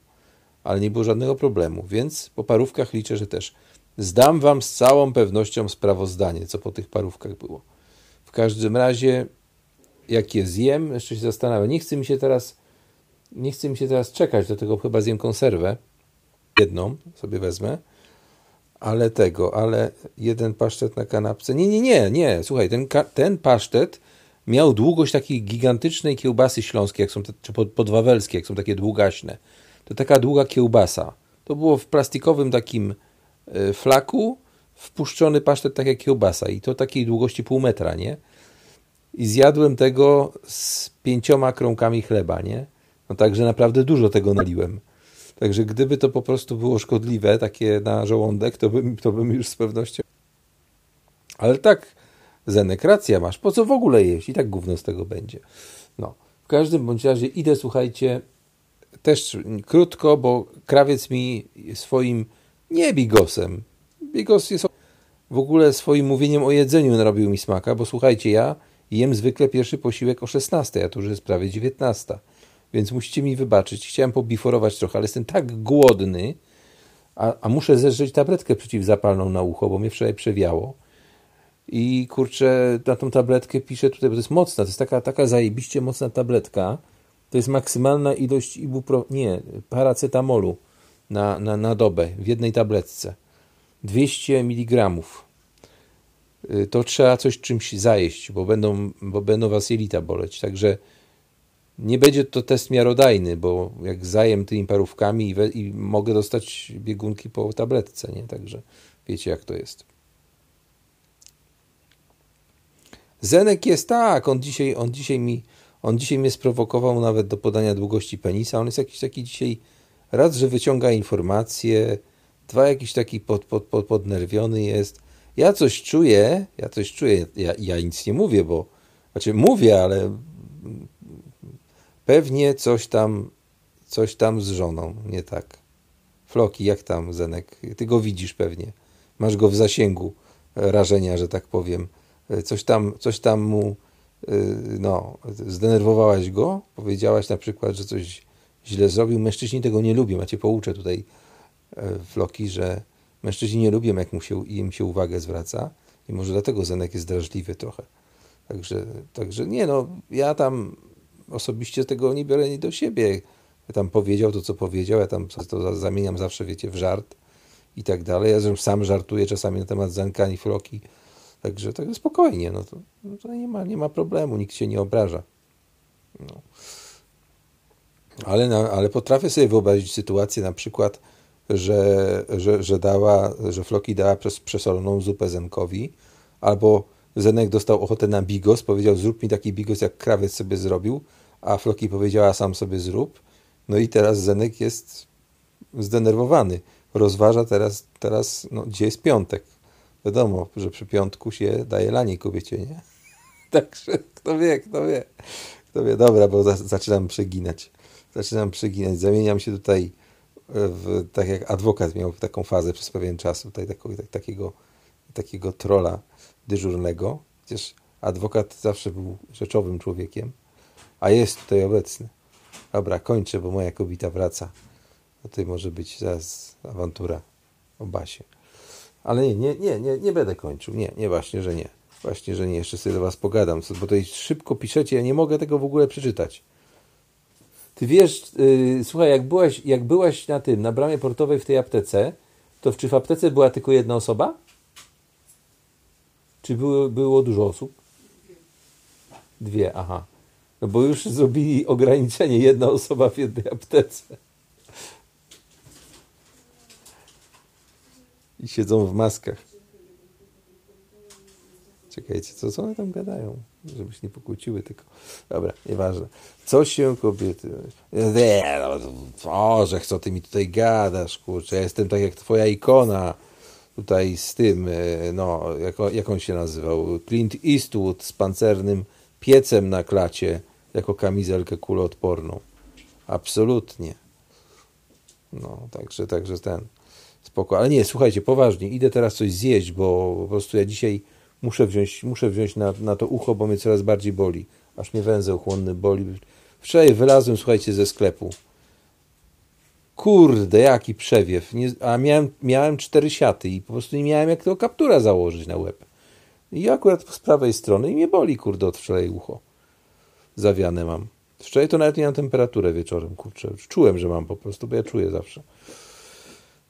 ale nie było żadnego problemu, więc po parówkach liczę, że też. Zdam wam z całą pewnością sprawozdanie, co po tych parówkach było. W każdym razie jak je zjem, jeszcze się zastanawiam. Nie chce mi się teraz, nie chce mi się teraz czekać, do tego chyba zjem konserwę. Jedną sobie wezmę, ale tego, ale jeden pasztet na kanapce. Nie, nie, nie, nie. Słuchaj, ten, ten pasztet miał długość takiej gigantycznej kiełbasy śląskiej, jak są te, czy podwawelskie, jak są takie długaśne. To taka długa kiełbasa. To było w plastikowym takim e, flaku wpuszczony pasztet tak jak kiełbasa i to takiej długości pół metra, nie? i zjadłem tego z pięcioma kromkami chleba, nie? No także naprawdę dużo tego naliłem. Także gdyby to po prostu było szkodliwe, takie na żołądek, to bym, to bym już z pewnością... Ale tak, Zenek, racja masz. Po co w ogóle jeść? I tak gówno z tego będzie. No, w każdym bądź razie idę, słuchajcie, też krótko, bo krawiec mi swoim, nie bigosem, bigos jest w ogóle swoim mówieniem o jedzeniu narobił mi smaka, bo słuchajcie, ja jem zwykle pierwszy posiłek o 16, a to już jest prawie 19. Więc musicie mi wybaczyć. Chciałem pobiforować trochę, ale jestem tak głodny, a, a muszę zeżreć tabletkę przeciwzapalną na ucho, bo mnie wczoraj przewiało. I kurczę, na tą tabletkę piszę tutaj, bo to jest mocna, to jest taka, taka zajebiście mocna tabletka. To jest maksymalna ilość ibupro... nie, paracetamolu na, na, na dobę w jednej tabletce. 200 mg. Y, to trzeba coś czymś zajeść, bo będą, bo będą was jelita boleć. Także nie będzie to test miarodajny, bo jak zajem tymi parówkami i, we, i mogę dostać biegunki po tabletce, nie? Także wiecie jak to jest. Zenek jest tak, on dzisiaj, on dzisiaj mi on dzisiaj mnie sprowokował nawet do podania długości penisa. On jest jakiś taki dzisiaj raz, że wyciąga informacje, dwa jakiś taki pod, pod, pod, podnerwiony jest ja coś czuję, ja coś czuję, ja, ja nic nie mówię, bo, znaczy mówię, ale pewnie coś tam, coś tam z żoną, nie tak. Floki, jak tam, Zenek? Ty go widzisz pewnie. Masz go w zasięgu rażenia, że tak powiem. Coś tam, coś tam mu, e, no, zdenerwowałaś go? Powiedziałaś na przykład, że coś źle zrobił. Mężczyźni tego nie lubią. Ja cię pouczę tutaj, e, Floki, że mężczyźni nie lubią, jak mu się, im się uwagę zwraca. I może dlatego Zenek jest drażliwy trochę. Także, także nie no, ja tam osobiście tego nie biorę nie do siebie. Ja tam powiedział to, co powiedział, ja tam to za- zamieniam zawsze, wiecie, w żart i tak dalej. Ja sam żartuję czasami na temat Zenka Floki. Także, także spokojnie, no to, no to nie, ma, nie ma problemu, nikt się nie obraża. No. Ale, na, ale potrafię sobie wyobrazić sytuację na przykład, że, że, że dała, że Floki dała przez przesoloną zupę Zenkowi, albo Zenek dostał ochotę na bigos, powiedział zrób mi taki bigos, jak krawiec sobie zrobił, a Floki powiedziała sam sobie zrób. No i teraz Zenek jest zdenerwowany. Rozważa teraz, teraz no, gdzie jest piątek. Wiadomo, że przy piątku się daje lanie kobiecie, nie? (laughs) Także kto wie, kto wie. Kto wie, dobra, bo za, zaczynam przeginać. Zaczynam przeginać. Zamieniam się tutaj w, tak jak adwokat miał taką fazę przez pewien czas, tutaj tak, takiego, takiego trola dyżurnego. Przecież adwokat zawsze był rzeczowym człowiekiem, a jest tutaj obecny. Dobra, kończę, bo moja kobieta wraca. Tutaj może być zaraz awantura o basie. Ale nie, nie, nie, nie, nie będę kończył. Nie, nie, właśnie, że nie. Właśnie, że nie. Jeszcze sobie do was pogadam, bo tutaj szybko piszecie, ja nie mogę tego w ogóle przeczytać. Ty wiesz, yy, słuchaj, jak byłaś, jak byłaś na tym, na bramie portowej w tej aptece, to czy w aptece była tylko jedna osoba? Czy było, było dużo osób? Dwie, aha. No bo już zrobili ograniczenie, jedna osoba w jednej aptece. I siedzą w maskach. Czekajcie, co, co one tam gadają? Żeby się nie pokłóciły tylko. Dobra, nieważne. Co się kobiety... Nie, no, Orzech, co ty mi tutaj gadasz, kurczę. Ja jestem tak jak twoja ikona. Tutaj z tym, e, no, jak, jak on się nazywał? Clint Eastwood z pancernym piecem na klacie jako kamizelkę kuloodporną. Absolutnie. No, także, także ten. Spoko. Ale nie, słuchajcie, poważnie, idę teraz coś zjeść, bo po prostu ja dzisiaj muszę wziąć, muszę wziąć na, na to ucho, bo mnie coraz bardziej boli. Aż mnie węzeł chłonny boli. Wczoraj wylazłem, słuchajcie, ze sklepu. Kurde, jaki przewiew. Nie, a miałem, miałem cztery siaty i po prostu nie miałem jak tego kaptura założyć na łeb. I akurat z prawej strony i mnie boli, kurde, od wczoraj ucho. Zawiane mam. Wczoraj to nawet miałem temperaturę wieczorem, kurczę. Czułem, że mam po prostu, bo ja czuję zawsze.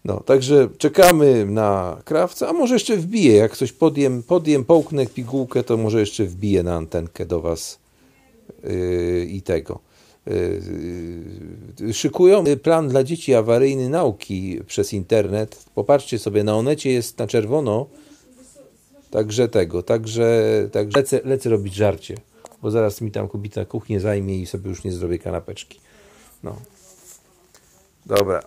No, także czekamy na krawca, a może jeszcze wbiję, jak coś podjem, podjem połknę pigułkę, to może jeszcze wbiję na antenkę do Was yy, i tego. Yy, szykują plan dla dzieci awaryjny nauki przez internet. Popatrzcie sobie, na onecie jest na czerwono, także tego, także, także lecę, lecę robić żarcie, bo zaraz mi tam kobieta kuchnię zajmie i sobie już nie zrobię kanapeczki. No. Dobra.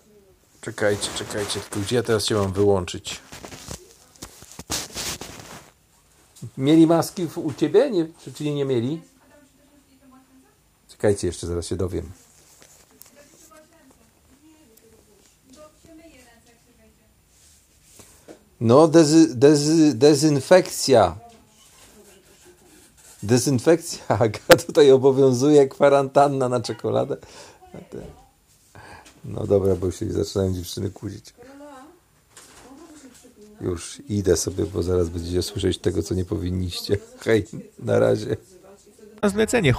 Czekajcie, czekajcie, tylko gdzie ja teraz się mam wyłączyć? Mieli maski u ciebie? Nie, czy nie mieli? Czekajcie, jeszcze zaraz się dowiem. No, dezy, dezy, dezynfekcja. Dezynfekcja, (laughs) Aga, tutaj obowiązuje kwarantanna na czekoladę. No dobra, bo się zaczynają dziewczyny kłócić. Już idę sobie, bo zaraz będziecie słyszeć tego, co nie powinniście. (laughs) Hej, na razie. Na zlecenie